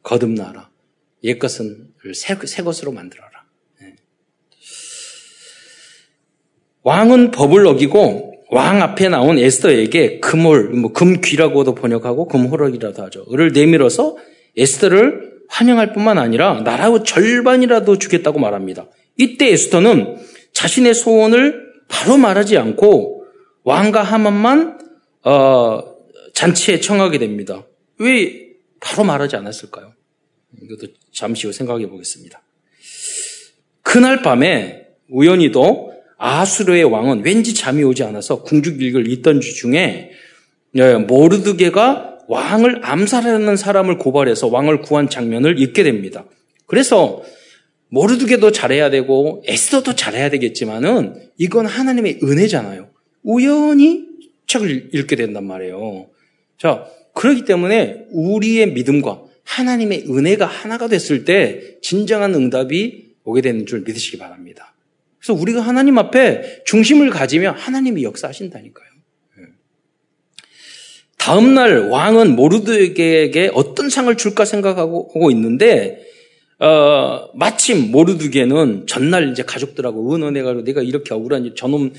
거듭나라. 옛 것은 새, 새 것으로 만들어라. 왕은 법을 어기고 왕 앞에 나온 에스더에게 금홀, 뭐 금귀라고도 번역하고 금호락이라도 하죠. 을 내밀어서 에스더를 환영할 뿐만 아니라 나라의 절반이라도 주겠다고 말합니다. 이때 에스더는 자신의 소원을 바로 말하지 않고 왕과 하만만 어, 잔치에 청하게 됩니다. 왜 바로 말하지 않았을까요? 이것도 잠시 후 생각해 보겠습니다. 그날 밤에 우연히도 아수르의 왕은 왠지 잠이 오지 않아서 궁죽일기를 읽던 중에 예, 모르드게가 왕을 암살하는 사람을 고발해서 왕을 구한 장면을 읽게 됩니다. 그래서 모르드게도 잘해야 되고 에스더도 잘해야 되겠지만은 이건 하나님의 은혜잖아요. 우연히 책을 읽게 된단 말이에요. 자, 그렇기 때문에 우리의 믿음과 하나님의 은혜가 하나가 됐을 때 진정한 응답이 오게 되는 줄 믿으시기 바랍니다. 그래서 우리가 하나님 앞에 중심을 가지면 하나님이 역사하신다니까요. 예. 다음날 왕은 모르드게에게 어떤 상을 줄까 생각하고 있는데 어, 마침 모르드게는 전날 이제 가족들하고 의논해가지고 내가 이렇게 억울한 저놈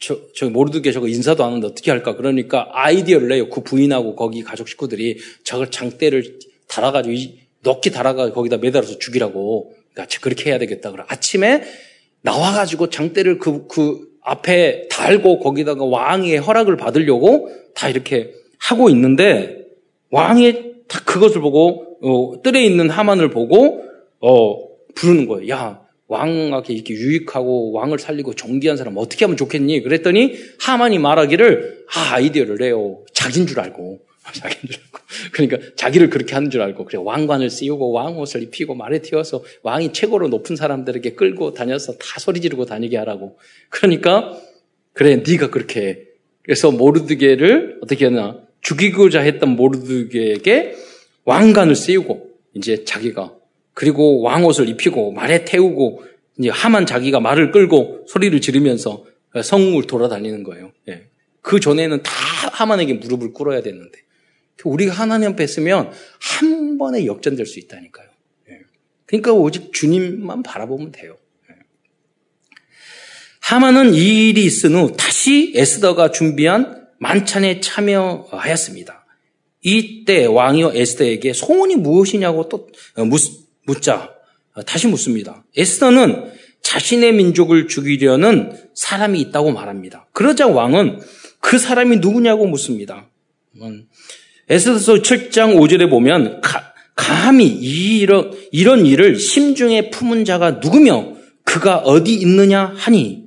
저, 저 모르드게 저거 인사도 안 하는데 어떻게 할까 그러니까 아이디어를 내요. 그 부인하고 거기 가족 식구들이 저걸 장대를 달아가지고 넣기 달아가 거기다 매달아서 죽이라고 그러니까 그렇게 해야 되겠다. 그래 아침에 나와가지고 장대를 그, 그 앞에 달고 거기다가 왕의 허락을 받으려고 다 이렇게 하고 있는데 왕이 다 그것을 보고 어, 뜰에 있는 하만을 보고 어, 부르는 거예요. 야 왕에게 이렇게 유익하고 왕을 살리고 존귀한 사람 어떻게 하면 좋겠니? 그랬더니 하만이 말하기를 아 아이디어를 내요. 자기인 줄 알고 자기인 줄 알고 그러니까 자기를 그렇게 하는 줄 알고 그래 왕관을 씌우고 왕옷을 입히고 말에 튀어서 왕이 최고로 높은 사람들에게 끌고 다녀서 다 소리 지르고 다니게 하라고. 그러니까 그래 네가 그렇게 해. 그래서 모르드게를 어떻게 하나 죽이고자 했던 모르드게에게 왕관을 씌우고 이제 자기가 그리고 왕옷을 입히고 말에 태우고 이제 하만 자기가 말을 끌고 소리를 지르면서 성을 돌아다니는 거예요. 예. 그 전에는 다 하만에게 무릎을 꿇어야 됐는데 우리가 하나님 앞에 있으면 한 번에 역전될 수 있다니까요. 예. 그러니까 오직 주님만 바라보면 돼요. 예. 하만은 이 일이 있은 후 다시 에스더가 준비한 만찬에 참여하였습니다. 이때 왕이요 에스더에게 소원이 무엇이냐고 또 어, 묻자 어, 다시 묻습니다. 에스더는 자신의 민족을 죽이려는 사람이 있다고 말합니다. 그러자 왕은 그 사람이 누구냐고 묻습니다. 에스더서 7장 5절에 보면 가, 감히 이런, 이런 일을 심중에 품은 자가 누구며 그가 어디 있느냐 하니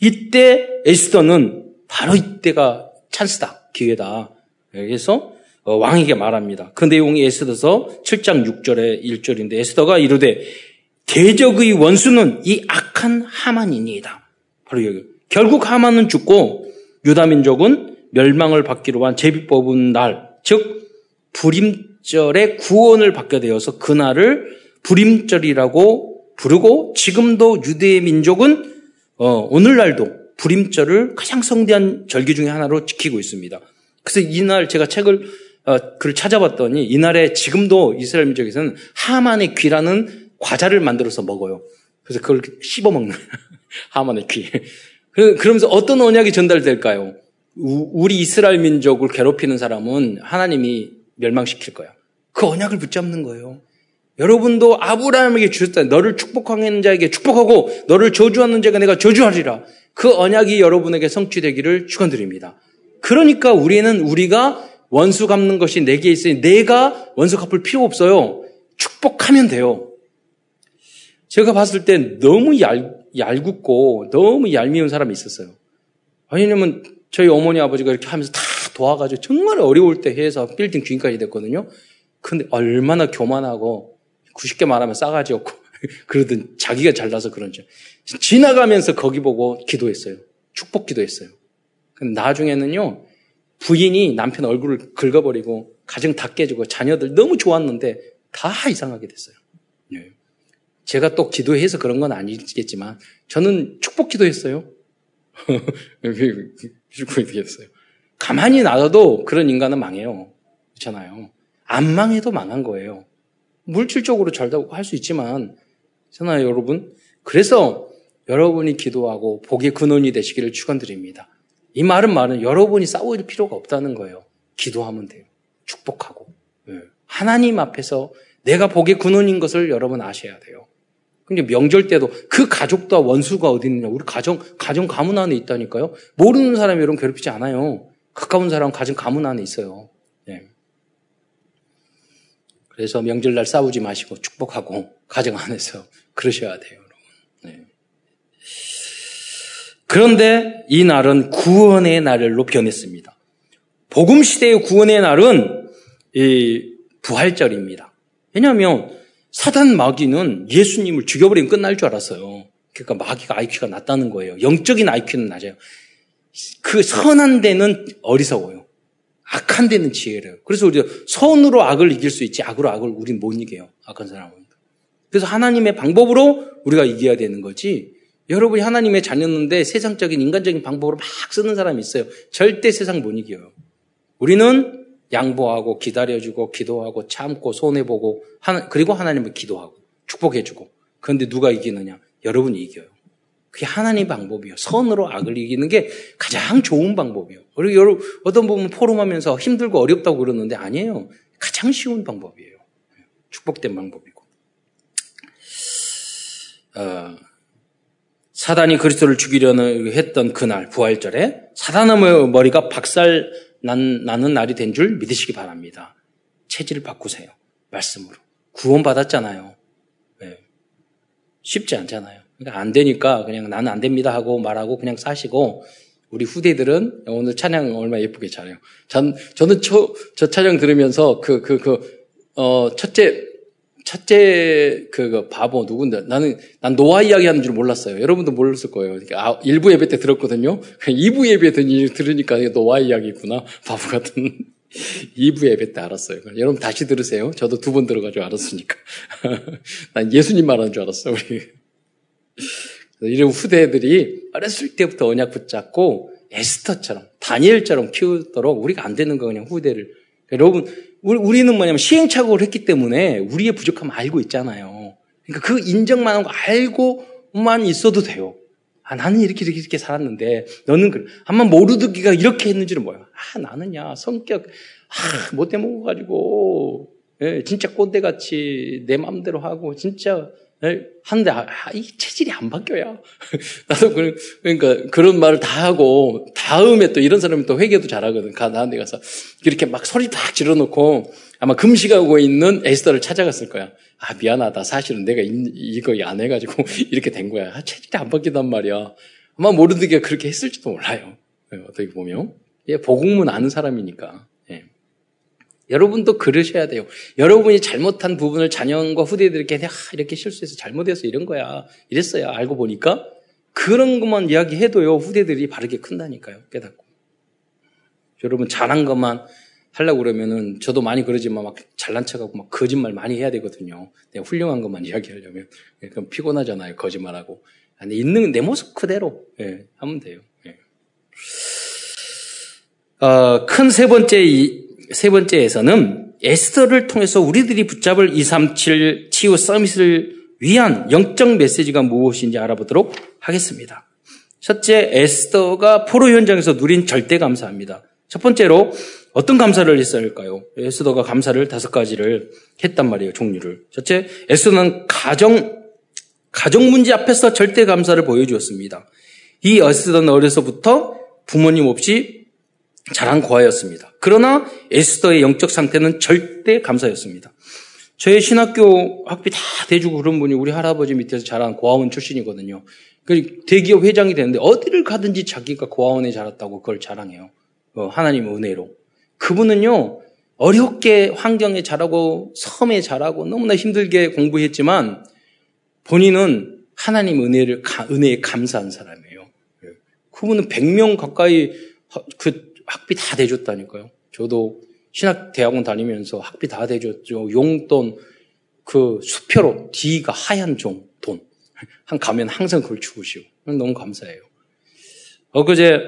이때 에스더는 바로 이때가 찬스다 기회다. 그래서 어, 왕에게 말합니다. 그 내용이 에스더서 7장 6절에 1절인데 에스더가 이르되 대적의 원수는 이 악한 하만이니이다. 바로 여기. 결국 하만은 죽고 유다 민족은 멸망을 받기로 한 제비 뽑은 날, 즉 불임절의 구원을 받게 되어서 그 날을 불임절이라고 부르고 지금도 유대의 민족은 어, 오늘날도 불임절을 가장 성대한 절기 중의 하나로 지키고 있습니다. 그래서 이날 제가 책을 어, 글 찾아봤더니 이날에 지금도 이스라엘 민족에서는 하만의 귀라는 과자를 만들어서 먹어요. 그래서 그걸 씹어 먹는 하만의 귀. 그러면서 어떤 언약이 전달될까요? 우리 이스라엘 민족을 괴롭히는 사람은 하나님이 멸망시킬 거야. 그 언약을 붙잡는 거예요. 여러분도 아브라함에게 주셨다. 너를 축복하는 자에게 축복하고 너를 저주하는 자가 내가 저주하리라. 그 언약이 여러분에게 성취되기를 축원드립니다. 그러니까 우리는 우리가 원수 갚는 것이 내게 있으니 내가 원수 갚을 필요 없어요. 축복하면 돼요. 제가 봤을 때 너무 얄, 얄궂고 너무 얄미운 사람이 있었어요. 왜냐면 저희 어머니 아버지가 이렇게 하면서 다 도와가지고 정말 어려울 때 해서 빌딩 주인까지 됐거든요. 근데 얼마나 교만하고 90개 말하면 싸가지 없고 그러든 자기가 잘나서 그런지 지나가면서 거기 보고 기도했어요. 축복 기도했어요. 근데 나중에는요 부인이 남편 얼굴을 긁어버리고 가정 다 깨지고 자녀들 너무 좋았는데 다 이상하게 됐어요. 네. 제가 또 기도해서 그런 건 아니겠지만 저는 축복 기도했어요. 축복 기도했어요. 가만히 놔둬도 그런 인간은 망해요. 그렇잖아요. 안 망해도 망한 거예요. 물질적으로 잘다고 할 수 있지만, 그렇잖아요, 여러분. 그래서 여러분이 기도하고 복의 근원이 되시기를 축원드립니다. 이 말은 말은 여러분이 싸울 필요가 없다는 거예요. 기도하면 돼요. 축복하고. 네. 하나님 앞에서 내가 복의 근원인 것을 여러분 아셔야 돼요. 근데 명절 때도 그 가족과 원수가 어디 있느냐. 우리 가정, 가정 가문 안에 있다니까요. 모르는 사람이 여러분 괴롭히지 않아요. 가까운 사람 가정 가문 안에 있어요. 네. 그래서 명절날 싸우지 마시고 축복하고 가정 안에서 그러셔야 돼요, 여러분. 네. 그런데 이 날은 구원의 날로 변했습니다. 복음 시대의 구원의 날은 이 부활절입니다. 왜냐하면 사단 마귀는 예수님을 죽여버리면 끝날 줄 알았어요. 그러니까 마귀가 IQ가 낮다는 거예요. 영적인 IQ는 낮아요. 그 선한 데는 어리석어요. 악한 데는 지혜래요. 그래서 우리가 선으로 악을 이길 수 있지 악으로 악을 우린 못 이겨요. 악한 사람은. 그래서 하나님의 방법으로 우리가 이겨야 되는 거지 여러분이 하나님의 자녀인데 세상적인 인간적인 방법으로 막 쓰는 사람이 있어요. 절대 세상 못 이겨요. 우리는 양보하고 기다려주고 기도하고 참고 손해보고 그리고 하나님을 기도하고 축복해주고 그런데 누가 이기느냐? 여러분이 이겨요. 그게 하나님 방법이에요. 선으로 악을 이기는 게 가장 좋은 방법이에요. 그리고 여러분 어떤 부분 포럼하면서 힘들고 어렵다고 그러는데 아니에요. 가장 쉬운 방법이에요. 축복된 방법이고. 어, 사단이 그리스도를 죽이려는 했던 그날 부활절에 사단의 머리가 박살 난, 나는 날이 된 줄 믿으시기 바랍니다. 체질을 바꾸세요. 말씀으로. 구원 받았잖아요. 네. 쉽지 않잖아요. 그러니까 안 되니까 그냥 나는 안 됩니다 하고 말하고 그냥 사시고 우리 후대들은 오늘 찬양 얼마나 예쁘게 잘해요. 전, 저는 저, 저 찬양 들으면서 그, 그, 그, 어, 첫째, 첫째 그, 그 바보 누군데 나는 난 노아 이야기 하는 줄 몰랐어요. 여러분도 몰랐을 거예요. 그러니까 아, 1부 예배 때 들었거든요. 2부 예배 때 들으니까 노아 이야기구나. 바보 같은 2부 예배 때 알았어요. 여러분 다시 들으세요. 저도 두 번 들어가지고 알았으니까. 난 예수님 말하는 줄 알았어, 우리. 이런 후대들이 어렸을 때부터 언약 붙잡고 에스터처럼, 다니엘처럼 키우도록 우리가 안 되는 거 그냥 후대를. 여러분, 우리는 뭐냐면 시행착오를 했기 때문에 우리의 부족함을 알고 있잖아요. 그러니까 그 인정만 하고 알고만 있어도 돼요. 아, 나는 이렇게, 이렇게, 이렇게 살았는데, 너는 그래. 아마 모르드기가 이렇게 했는지는 뭐야. 아, 나는야, 성격, 아, 못돼 먹어가지고, 예, 진짜 꼰대같이 내 마음대로 하고, 진짜, 예, 하는데, 아, 이 체질이 안 바뀌어요. 나도 그, 그러니까 그런 말을 다 하고, 다음에 또 이런 사람이 또 회개도 잘하거든. 가, 나한테 가서. 이렇게 막 소리 팍 질러놓고, 아마 금식하고 있는 에스더를 찾아갔을 거야. 아, 미안하다. 사실은 내가 이, 이거 안 해가지고 이렇게 된 거야. 아, 체질이 안 바뀌단 말이야. 아마 모르드게 그렇게 했을지도 몰라요. 예, 어떻게 보면. 예, 복음은 아는 사람이니까. 예. 여러분도 그러셔야 돼요. 여러분이 잘못한 부분을 자녀과 후대들에게 아, 이렇게 실수해서 잘못해서 이런 거야. 이랬어요. 알고 보니까 그런 것만 이야기해도요. 후대들이 바르게 큰다니까요. 깨닫고. 여러분 잘한 것만 하려고 그러면은 저도 많이 그러지만 막 잘난 척하고 막 거짓말 많이 해야 되거든요. 내가 훌륭한 것만 이야기하려면 그럼 피곤하잖아요. 거짓말하고. 근데 있는 내 모습 그대로 예, 하면 돼요. 예. 어, 큰 세 번째 세 번째에서는 에스더를 통해서 우리들이 붙잡을 237 치유 서밋을 위한 영적 메시지가 무엇인지 알아보도록 하겠습니다. 첫째, 에스더가 포로 현장에서 누린 절대 감사합니다. 첫 번째로 어떤 감사를 했을까요? 에스더가 감사를 다섯 가지를 했단 말이에요, 종류를. 첫째, 에스더는 가정, 가정 문제 앞에서 절대 감사를 보여주었습니다. 이 에스더는 어려서부터 부모님 없이 자란 고아였습니다. 그러나 에스더의 영적 상태는 절대 감사였습니다. 저희 신학교 학비 다 대주고 그런 분이 우리 할아버지 밑에서 자란 고아원 출신이거든요. 그 대기업 회장이 되는데 어디를 가든지 자기가 고아원에 자랐다고 그걸 자랑해요. 어, 하나님의 은혜로. 그분은요, 어렵게 환경에 자라고 섬에 자라고 너무나 힘들게 공부했지만 본인은 하나님 은혜를, 은혜에 감사한 사람이에요. 예. 그분은 100명 가까이 그 학비 다 대줬다니까요. 저도 신학 대학원 다니면서 학비 다 대줬죠. 용돈, 그 수표로 D가 하얀 종, 돈. 한 가면 항상 그걸 주시오. 너무 감사해요. 엊그제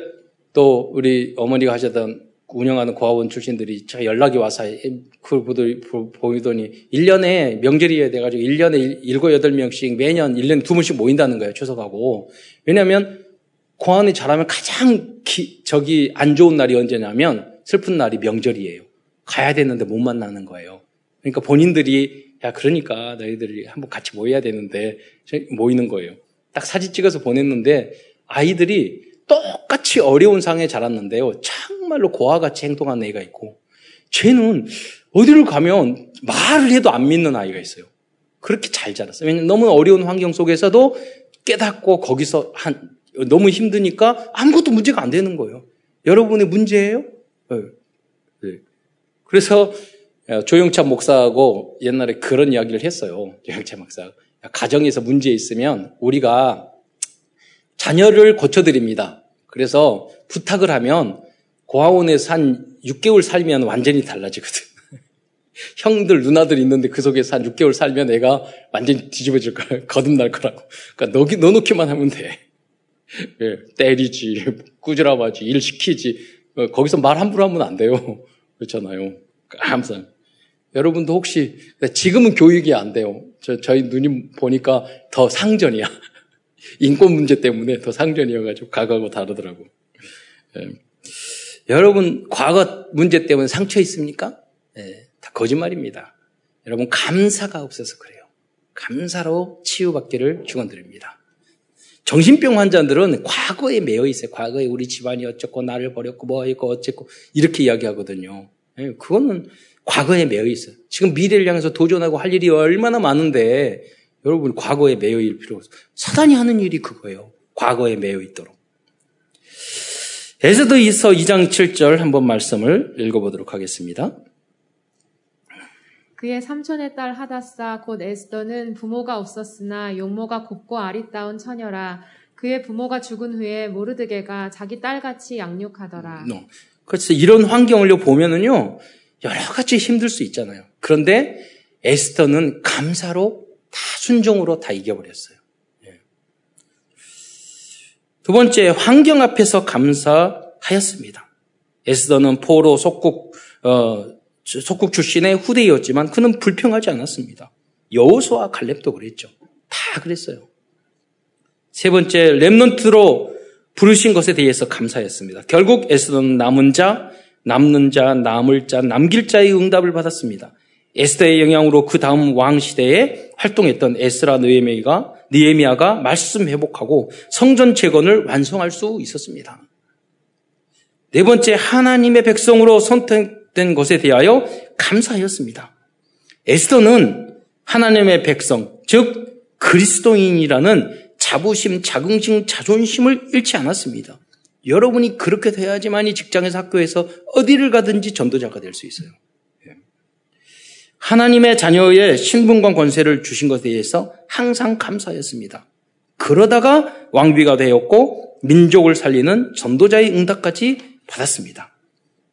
또 우리 어머니가 하셨던 운영하는 고아원 출신들이 저 연락이 와서 그걸 보더니 1년에 명절이 돼가지고 1년에 7, 8명씩 매년 1년에 두 번씩 모인다는 거예요. 추석하고. 왜냐하면 고아원이 잘하면 가장 기, 저기 안 좋은 날이 언제냐면 슬픈 날이 명절이에요. 가야 되는데 못 만나는 거예요. 그러니까 본인들이 야 그러니까 너희들이 한번 같이 모여야 되는데 모이는 거예요. 딱 사진 찍어서 보냈는데 아이들이 똑같이 어려운 상황에 자랐는데요. 정말로 고아같이 행동하는 애가 있고, 쟤는 어디를 가면 말을 해도 안 믿는 아이가 있어요. 그렇게 잘 자랐어요. 왜냐면 너무 어려운 환경 속에서도 깨닫고 거기서 한, 너무 힘드니까 아무것도 문제가 안 되는 거예요. 여러분의 문제예요? 네. 네. 그래서 조영찬 목사하고 옛날에 그런 이야기를 했어요. 조영찬 목사. 가정에서 문제 있으면 우리가 자녀를 고쳐드립니다. 그래서 부탁을 하면 고아원에서 한 6개월 살면 완전히 달라지거든. 형들, 누나들 있는데 그 속에서 한 6개월 살면 애가 완전히 뒤집어질 거야. 거듭날 거라고. 그러니까 넣기, 넣어놓기만 하면 돼. 예, 때리지, 꾸지람하지, 일 시키지. 어, 거기서 말 함부로 하면 안 돼요. 그렇잖아요. 항상. 여러분도 혹시, 지금은 교육이 안 돼요. 저, 저희 누님 보니까 더 상전이야. 인권 문제 때문에 더 상전이어가지고 과거하고 다르더라고. 예. 여러분 과거 문제 때문에 상처 있습니까? 예, 다 거짓말입니다. 여러분 감사가 없어서 그래요. 감사로 치유받기를 축원드립니다. 정신병 환자들은 과거에 매여 있어요. 과거에 우리 집안이 어쩌고 나를 버렸고 뭐 했고 어쨌고 이렇게 이야기하거든요. 예, 그거는 과거에 매여 있어요. 지금 미래를 향해서 도전하고 할 일이 얼마나 많은데 여러분 과거에 매여 있을 필요 없어요. 사단이 하는 일이 그거예요. 과거에 매여 있도록. 에스더이서 2장 7절 한번 말씀을 읽어보도록 하겠습니다. 그의 삼촌의 딸 하다사 곧 에스더는 부모가 없었으나 용모가 곱고 아리따운 처녀라. 그의 부모가 죽은 후에 모르드게가 자기 딸같이 양육하더라. No. 그래서 이런 환경을 보면은요 여러 가지 힘들 수 있잖아요. 그런데 에스더는 감사로 다 순종으로 다 이겨버렸어요. 예. 두 번째, 환경 앞에서 감사하였습니다. 에스더는 포로 속국, 어, 속국 출신의 후대였지만 그는 불평하지 않았습니다. 여호수와 갈렙도 그랬죠. 다 그랬어요. 세 번째, 렘넌트로 부르신 것에 대해서 감사했습니다. 결국 에스더는 남은 자, 남는 자, 남을 자, 남길 자의 응답을 받았습니다. 에스더의 영향으로 그 다음 왕 시대에 활동했던 에스라 느에미가 느에미아가 말씀 회복하고 성전 재건을 완성할 수 있었습니다. 네 번째 하나님의 백성으로 선택 된 것에 대하여 감사하였습니다. 에스더는 하나님의 백성, 즉 그리스도인이라는 자부심, 자긍심, 자존심을 잃지 않았습니다. 여러분이 그렇게 돼야지만이 직장에서 학교에서 어디를 가든지 전도자가 될 수 있어요. 예. 하나님의 자녀의 신분과 권세를 주신 것에 대해서 항상 감사했습니다. 그러다가 왕비가 되었고 민족을 살리는 전도자의 응답까지 받았습니다.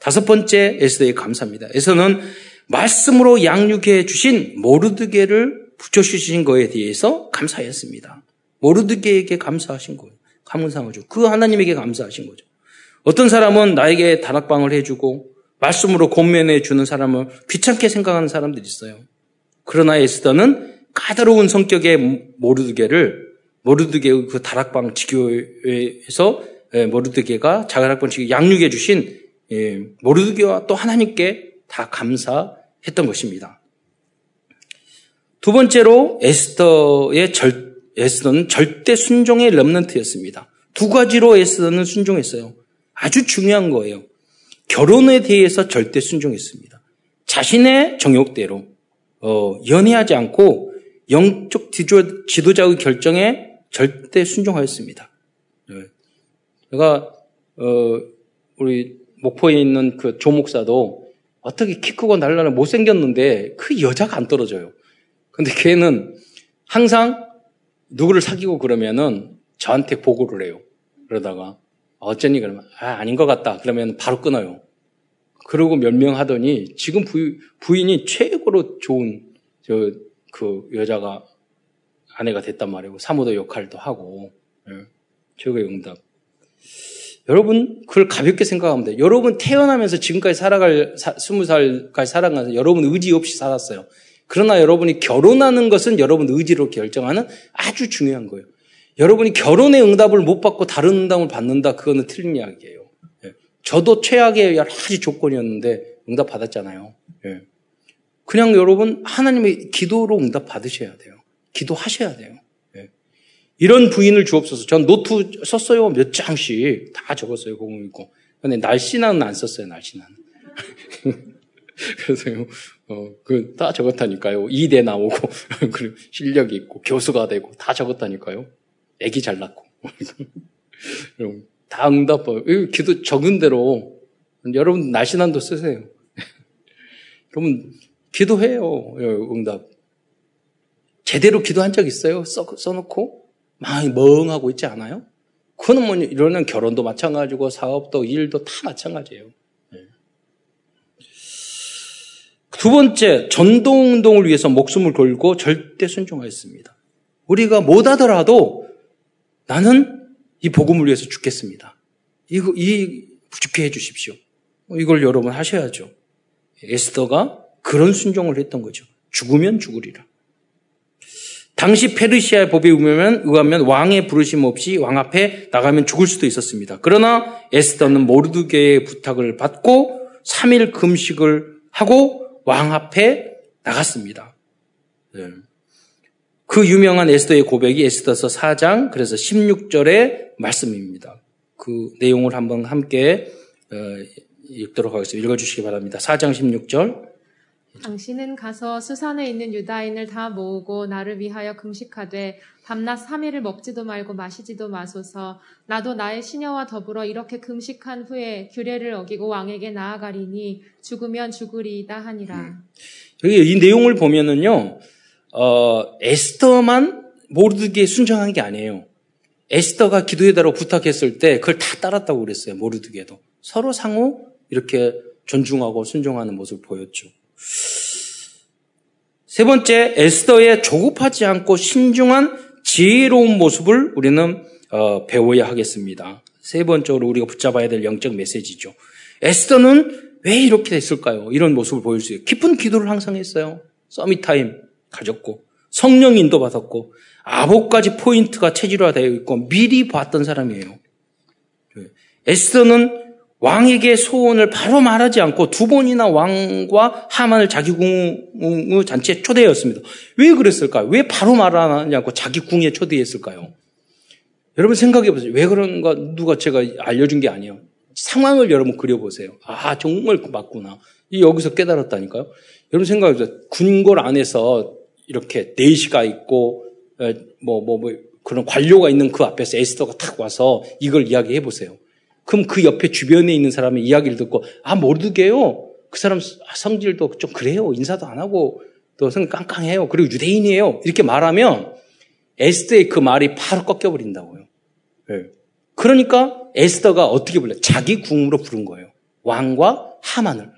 다섯 번째 에스더의 감사입니다. 에서는 말씀으로 양육해 주신 모르드게를 붙여주신 거에 대해서 감사했습니다. 모르드게에게 감사하신 거예요. 감사하죠. 그 하나님에게 감사하신 거죠. 어떤 사람은 나에게 다락방을 해주고 말씀으로 권면해 주는 사람을 귀찮게 생각하는 사람들이 있어요. 그러나 에스더는 까다로운 성격의 모르드게를 모르드게의 그 다락방 지교에서 예, 모르드게가 자가락방 지교 양육해 주신 예, 모르드게와 또 하나님께 다 감사했던 것입니다. 두 번째로 에스더의 절, 에스더는 절대 순종의 렘넌트였습니다. 두 가지로 에스더는 순종했어요. 아주 중요한 거예요. 결혼에 대해서 절대 순종했습니다. 자신의 정욕대로 어, 연애하지 않고 영적 지도자의 결정에 절대 순종하였습니다. 네. 제가 어, 우리 목포에 있는 그 조목사도 어떻게 키 크고 날라는 못생겼는데 그 여자가 안 떨어져요. 근데 걔는 항상 누구를 사귀고 그러면은 저한테 보고를 해요. 그러다가 어쩌니 그러면 아 아닌 것 같다. 그러면 바로 끊어요. 그러고 몇 명 하더니 지금 부인, 부인이 최고로 좋은 저 그 여자가 아내가 됐단 말이고 사모도 역할도 하고 예. 최고의 응답. 여러분 그걸 가볍게 생각하면 돼요. 여러분 태어나면서 지금까지 살아갈 스무 살까지 살아가면서 여러분 의지 없이 살았어요. 그러나 여러분이 결혼하는 것은 여러분 의지로 결정하는 아주 중요한 거예요. 여러분이 결혼의 응답을 못 받고 다른 응답을 받는다, 그거는 틀린 이야기예요. 예. 저도 최악의 여러 가지 조건이었는데 응답 받았잖아요. 예. 그냥 여러분 하나님의 기도로 응답 받으셔야 돼요. 기도하셔야 돼요. 예. 이런 부인을 주옵소서. 전 노트 썼어요. 몇 장씩 다 적었어요. 공공 있고. 근데 날씨나는 안 썼어요. 날씨나는. 그래서요, 어, 그, 다 적었다니까요. 이대 나오고, 그리고 실력이 있고, 교수가 되고, 다 적었다니까요. 애기 잘 낳고. 다 응답, 기도 적은 대로, 여러분 날씬한도 쓰세요. 그러면 기도해요, 응답. 제대로 기도한 적 있어요? 써, 써놓고? 막 멍하고 있지 않아요? 그거는 뭐, 이러는 결혼도 마찬가지고, 사업도, 일도 다 마찬가지예요. 두 번째, 전도운동을 위해서 목숨을 걸고 절대 순종하였습니다. 우리가 못하더라도 나는 이 복음을 위해서 죽겠습니다. 이거, 이, 죽게 해주십시오. 이걸 여러분 하셔야죠. 에스더가 그런 순종을 했던 거죠. 죽으면 죽으리라. 당시 페르시아의 법에 의하면, 의하면 왕의 부르심 없이 왕 앞에 나가면 죽을 수도 있었습니다. 그러나 에스더는 모르드게의 부탁을 받고 3일 금식을 하고 왕 앞에 나갔습니다. 네. 그 유명한 에스더의 고백이 에스더서 4장 그래서 16절의 말씀입니다. 그 내용을 한번 함께 어, 읽도록 하겠습니다. 읽어주시기 바랍니다. 4장 16절. 당신은 가서 수산에 있는 유다인을 다 모으고 나를 위하여 금식하되 밤낮 3일을 먹지도 말고 마시지도 마소서 나도 나의 시녀와 더불어 이렇게 금식한 후에 규례를 어기고 왕에게 나아가리니 죽으면 죽으리이다 하니라. 음. 여기 이 내용을 보면은요. 어, 에스더만 모르드게 순종한 게 아니에요. 에스더가 기도해달라고 부탁했을 때 그걸 다 따랐다고 그랬어요. 모르드게도. 서로 상호 이렇게 존중하고 순종하는 모습을 보였죠. 세 번째, 에스더의 조급하지 않고 신중한 지혜로운 모습을 우리는 어, 배워야 하겠습니다. 세 번째로 우리가 붙잡아야 될 영적 메시지죠. 에스더는 왜 이렇게 됐을까요? 이런 모습을 보일 수 있어요. 깊은 기도를 항상 했어요. summit time 가졌고 성령 인도 받았고 아홉 가지 포인트가 체질화되어 있고 미리 봤던 사람이에요. 에스더는 왕에게 소원을 바로 말하지 않고 두 번이나 왕과 하만을 자기 궁의 잔치에 초대했습니다. 왜 그랬을까요? 왜 바로 말하지 않고 자기 궁에 초대했을까요? 여러분 생각해 보세요. 왜 그런가 누가 제가 알려준 게 아니에요. 상황을 여러분 그려보세요. 아 정말 맞구나. 여기서 깨달았다니까요. 여러분 생각해 보세요. 군골 안에서 이렇게 내시가 있고 뭐뭐 뭐, 뭐 그런 관료가 있는 그 앞에서 에스더가 탁 와서 이걸 이야기해 보세요. 그럼 그 옆에 주변에 있는 사람의 이야기를 듣고 아 모르게요. 그 사람 성질도 좀 그래요. 인사도 안 하고 또성 깡깡해요. 그리고 유대인이에요. 이렇게 말하면 에스더의 그 말이 바로 꺾여 버린다고요. 네. 그러니까 에스더가 어떻게 불러? 자기 궁으로 부른 거예요. 왕과 하만을.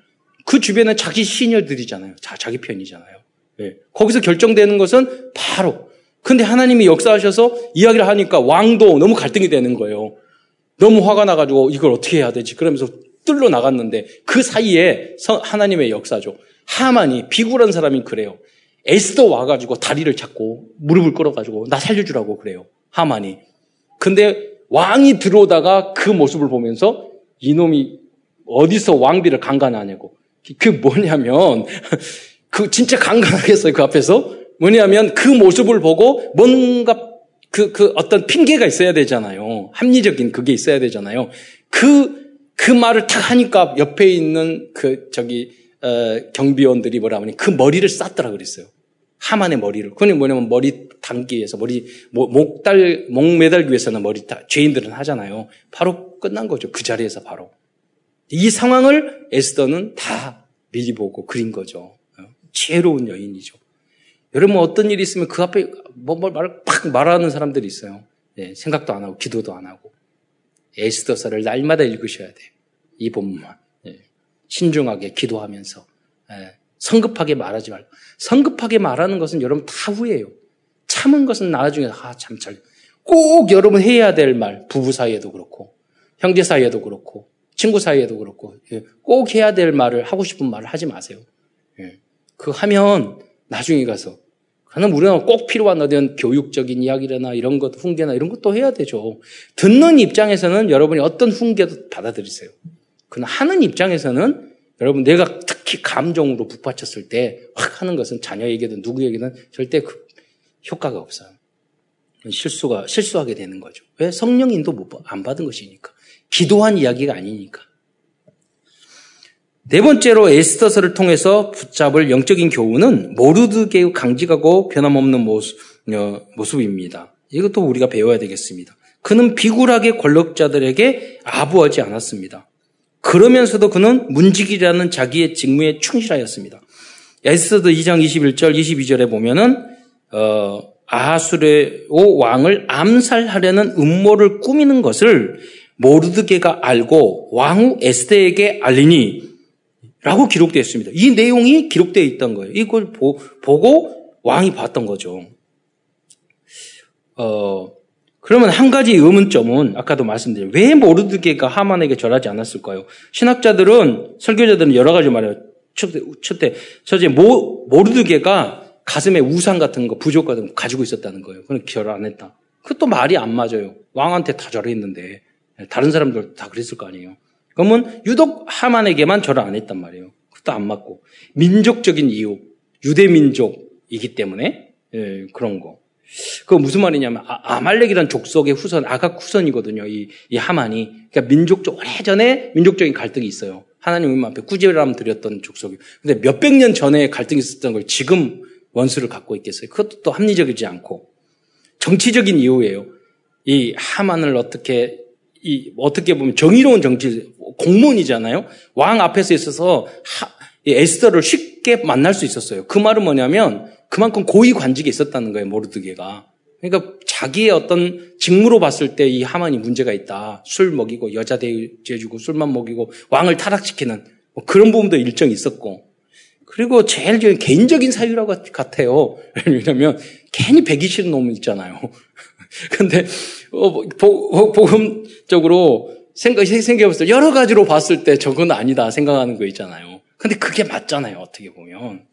그 주변에 자기 시녀들이잖아요. 자, 자기 편이잖아요. 네. 거기서 결정되는 것은 바로. 근데 하나님이 역사하셔서 이야기를 하니까 왕도 너무 갈등이 되는 거예요. 너무 화가 나가지고 이걸 어떻게 해야 되지? 그러면서 뚫러 나갔는데 그 사이에 하나님의 역사죠. 하만이 비굴한 사람이 그래요. 에스더 와가지고 다리를 잡고 무릎을 꿇어가지고 나 살려주라고 그래요. 하만이. 근데 왕이 들어오다가 그 모습을 보면서 이놈이 어디서 왕비를 강간하냐고. 그 뭐냐면 그 진짜 강간하겠어요 그 앞에서 뭐냐면 그 모습을 보고 뭔가 그, 그 어떤 핑계가 있어야 되잖아요. 합리적인 그게 있어야 되잖아요. 그, 그 말을 탁 하니까 옆에 있는 그, 저기, 어, 경비원들이 뭐라 하니 그 머리를 쌌더라 그랬어요. 하만의 머리를. 그건 뭐냐면 머리 담기 위해서, 머리, 목, 달, 목 매달기 위해서는 머리 다, 죄인들은 하잖아요. 바로 끝난 거죠. 그 자리에서 바로. 이 상황을 에스더는 다 미리 보고 그린 거죠. 지혜로운 여인이죠. 여러분 어떤 일이 있으면 그 앞에 뭐, 뭐 말을 팍 말하는 사람들이 있어요. 예, 생각도 안 하고 기도도 안 하고. 에스더서를 날마다 읽으셔야 돼요. 이 본문만. 예, 신중하게 기도하면서 예, 성급하게 말하지 말고 성급하게 말하는 것은 여러분 다 후회해요. 참은 것은 나중에 아참 잘. 꼭 여러분 해야 될 말, 부부 사이에도 그렇고, 형제 사이에도 그렇고, 친구 사이에도 그렇고, 예, 꼭 해야 될 말을 하고 싶은 말을 하지 마세요. 예, 그 하면 나중에 가서 그는 우리는 꼭 필요한 어떤 교육적인 이야기나 이런 것, 훈계나 이런 것도 해야 되죠. 듣는 입장에서는 여러분이 어떤 훈계도 받아들이세요. 그러나 하는 입장에서는 여러분 내가 특히 감정으로 북받쳤을 때 확 하는 것은 자녀에게든 누구에게든 절대 그 효과가 없어요. 실수가 실수하게 되는 거죠. 왜 성령 인도 안 받은 것이니까 기도한 이야기가 아니니까. 네 번째로 에스더서를 통해서 붙잡을 영적인 교훈은 모르드게의 강직하고 변함없는 모습, 어, 모습입니다. 이것도 우리가 배워야 되겠습니다. 그는 비굴하게 권력자들에게 아부하지 않았습니다. 그러면서도 그는 문직이라는 자기의 직무에 충실하였습니다. 에스더 2장 21절, 22절에 보면은 어, 아하수레오 왕을 암살하려는 음모를 꾸미는 것을 모르드게가 알고 왕후 에스더에게 알리니 라고 기록되어 있습니다. 이 내용이 기록되어 있던 거예요. 이걸 보, 고 왕이 봤던 거죠. 어, 그러면 한 가지 의문점은 아까도 말씀드린 왜 모르드게가 하만에게 절하지 않았을까요? 신학자들은 설교자들은 여러 가지 말해요. 첫째, 첫째 모, 모르드게가 가슴에 우상 같은 거, 부족 같은 거 가지고 있었다는 거예요. 그건 결 안 했다. 그것도 말이 안 맞아요. 왕한테 다 절했는데 다른 사람들 다 그랬을 거 아니에요. 그러면 유독 하만에게만 절을 안 했단 말이에요. 그것도 안 맞고. 민족적인 이유, 유대 민족이기 때문에 예, 그런 거. 그거 무슨 말이냐면 아, 말렉이란 족속의 후손, 아각 후손이거든요. 이, 이 하만이. 그러니까 민족적 오래전에 민족적인 갈등이 있어요. 하나님 앞에 꾸지람 드렸던 족속이. 근데 몇백 년 전에 갈등이 있었던 걸 지금 원수를 갖고 있겠어요. 그것도 또 합리적이지 않고 정치적인 이유예요. 이 하만을 어떻게 이 어떻게 보면 정의로운 정치 공무원이잖아요. 왕 앞에서 있어서 하, 에스더를 쉽게 만날 수 있었어요. 그 말은 뭐냐면 그만큼 고위 관직에 있었다는 거예요. 모르드게가. 그러니까 자기의 어떤 직무로 봤을 때 이 하만이 문제가 있다. 술 먹이고 여자 대해주고 술만 먹이고 왕을 타락시키는 뭐 그런 부분도 일정이 있었고. 그리고 제일 개인적인 사유라고 같아요. 왜냐면 괜히 배기 싫은 놈 있잖아요. 근데 어, 복음적으로 생각, 생각해봤을 때 여러 가지로 봤을 때 저건 아니다 생각하는 거 있잖아요. 근데 그게 맞잖아요. 어떻게 보면.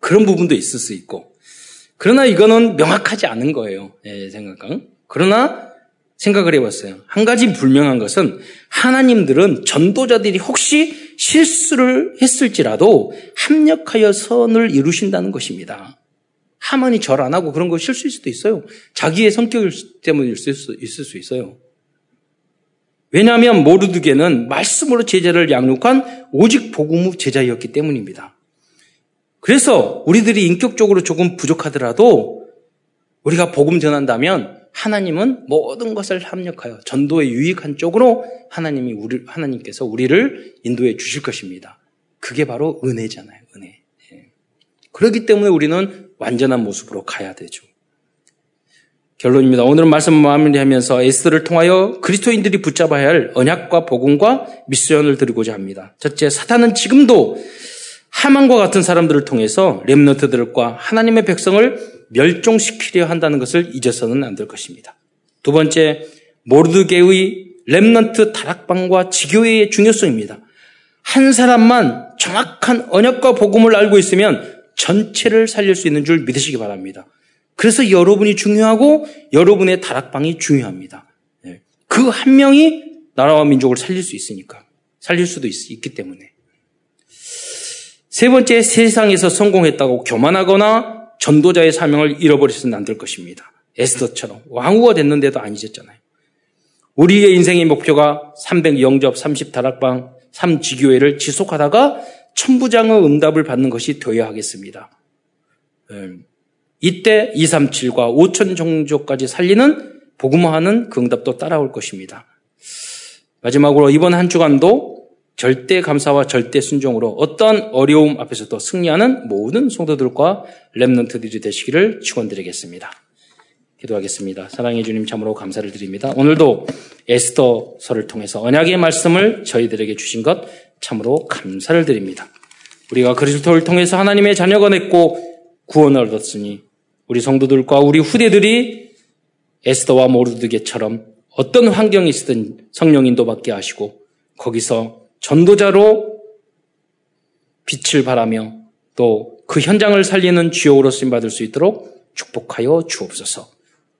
그런 부분도 있을 수 있고. 그러나 이거는 명확하지 않은 거예요. 예, 생각은. 그러나 생각을 해봤어요. 한 가지 불명한 것은 하나님들은 전도자들이 혹시 실수를 했을지라도 합력하여 선을 이루신다는 것입니다. 하만이 절 안 하고 그런 거 실수일 수도 있어요. 자기의 성격 있을 수, 있을 수 있어요. 왜냐하면 모르드게는 말씀으로 제자를 양육한 오직 복음 후 제자였기 때문입니다. 그래서 우리들이 인격적으로 조금 부족하더라도 우리가 복음 전한다면 하나님은 모든 것을 합력하여 전도에 유익한 쪽으로 하나님이 우리 하나님께서 우리를 인도해 주실 것입니다. 그게 바로 은혜잖아요. 은혜. 예. 그렇기 때문에 우리는 완전한 모습으로 가야 되죠. 결론입니다. 오늘은 말씀 마무리하면서 에스더를 통하여 그리스도인들이 붙잡아야 할 언약과 복음과 미션을 드리고자 합니다. 첫째, 사탄은 지금도 하만과 같은 사람들을 통해서 렘너트들과 하나님의 백성을 멸종시키려 한다는 것을 잊어서는 안 될 것입니다. 두 번째, 모르드게의 렘넌트 다락방과 지교회의 중요성입니다. 한 사람만 정확한 언약과 복음을 알고 있으면 전체를 살릴 수 있는 줄 믿으시기 바랍니다. 그래서 여러분이 중요하고 여러분의 다락방이 중요합니다. 네. 그한 명이 나라와 민족을 살릴 수 있으니까. 살릴 수도 있, 기 때문에. 세 번째, 세상에서 성공했다고 교만하거나 전도자의 사명을 잃어버리서는 안 될 것입니다. 에스더처럼 왕후가 됐는데도 안 잊었잖아요. 우리의 인생의 목표가 300 영접 30 다락방 3지교회를 지속하다가 천부장의 응답을 받는 것이 되어야 하겠습니다. 음, 이때 237과 5천 종족까지 살리는 복음화하는 그 응답도 따라올 것입니다. 마지막으로 이번 한 주간도 절대 감사와 절대 순종으로 어떤 어려움 앞에서도 승리하는 모든 성도들과 랩런트들이 되시기를 축원드리겠습니다. 기도하겠습니다. 사랑해 주님 참으로 감사를 드립니다. 오늘도 에스더서를 통해서 언약의 말씀을 저희들에게 주신 것 참으로 감사를 드립니다. 우리가 그리스도를 통해서 하나님의 자녀가 됐고 구원을 얻었으니 우리 성도들과 우리 후대들이 에스더와 모르드게처럼 어떤 환경이 있든 성령 인도받게 하시고 거기서 전도자로 빛을 발하며 또 그 현장을 살리는 주역으로 쓰임 받을 수 있도록 축복하여 주옵소서.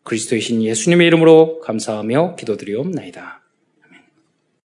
그리스도의 신 예수님의 이름으로 감사하며 기도드리옵나이다.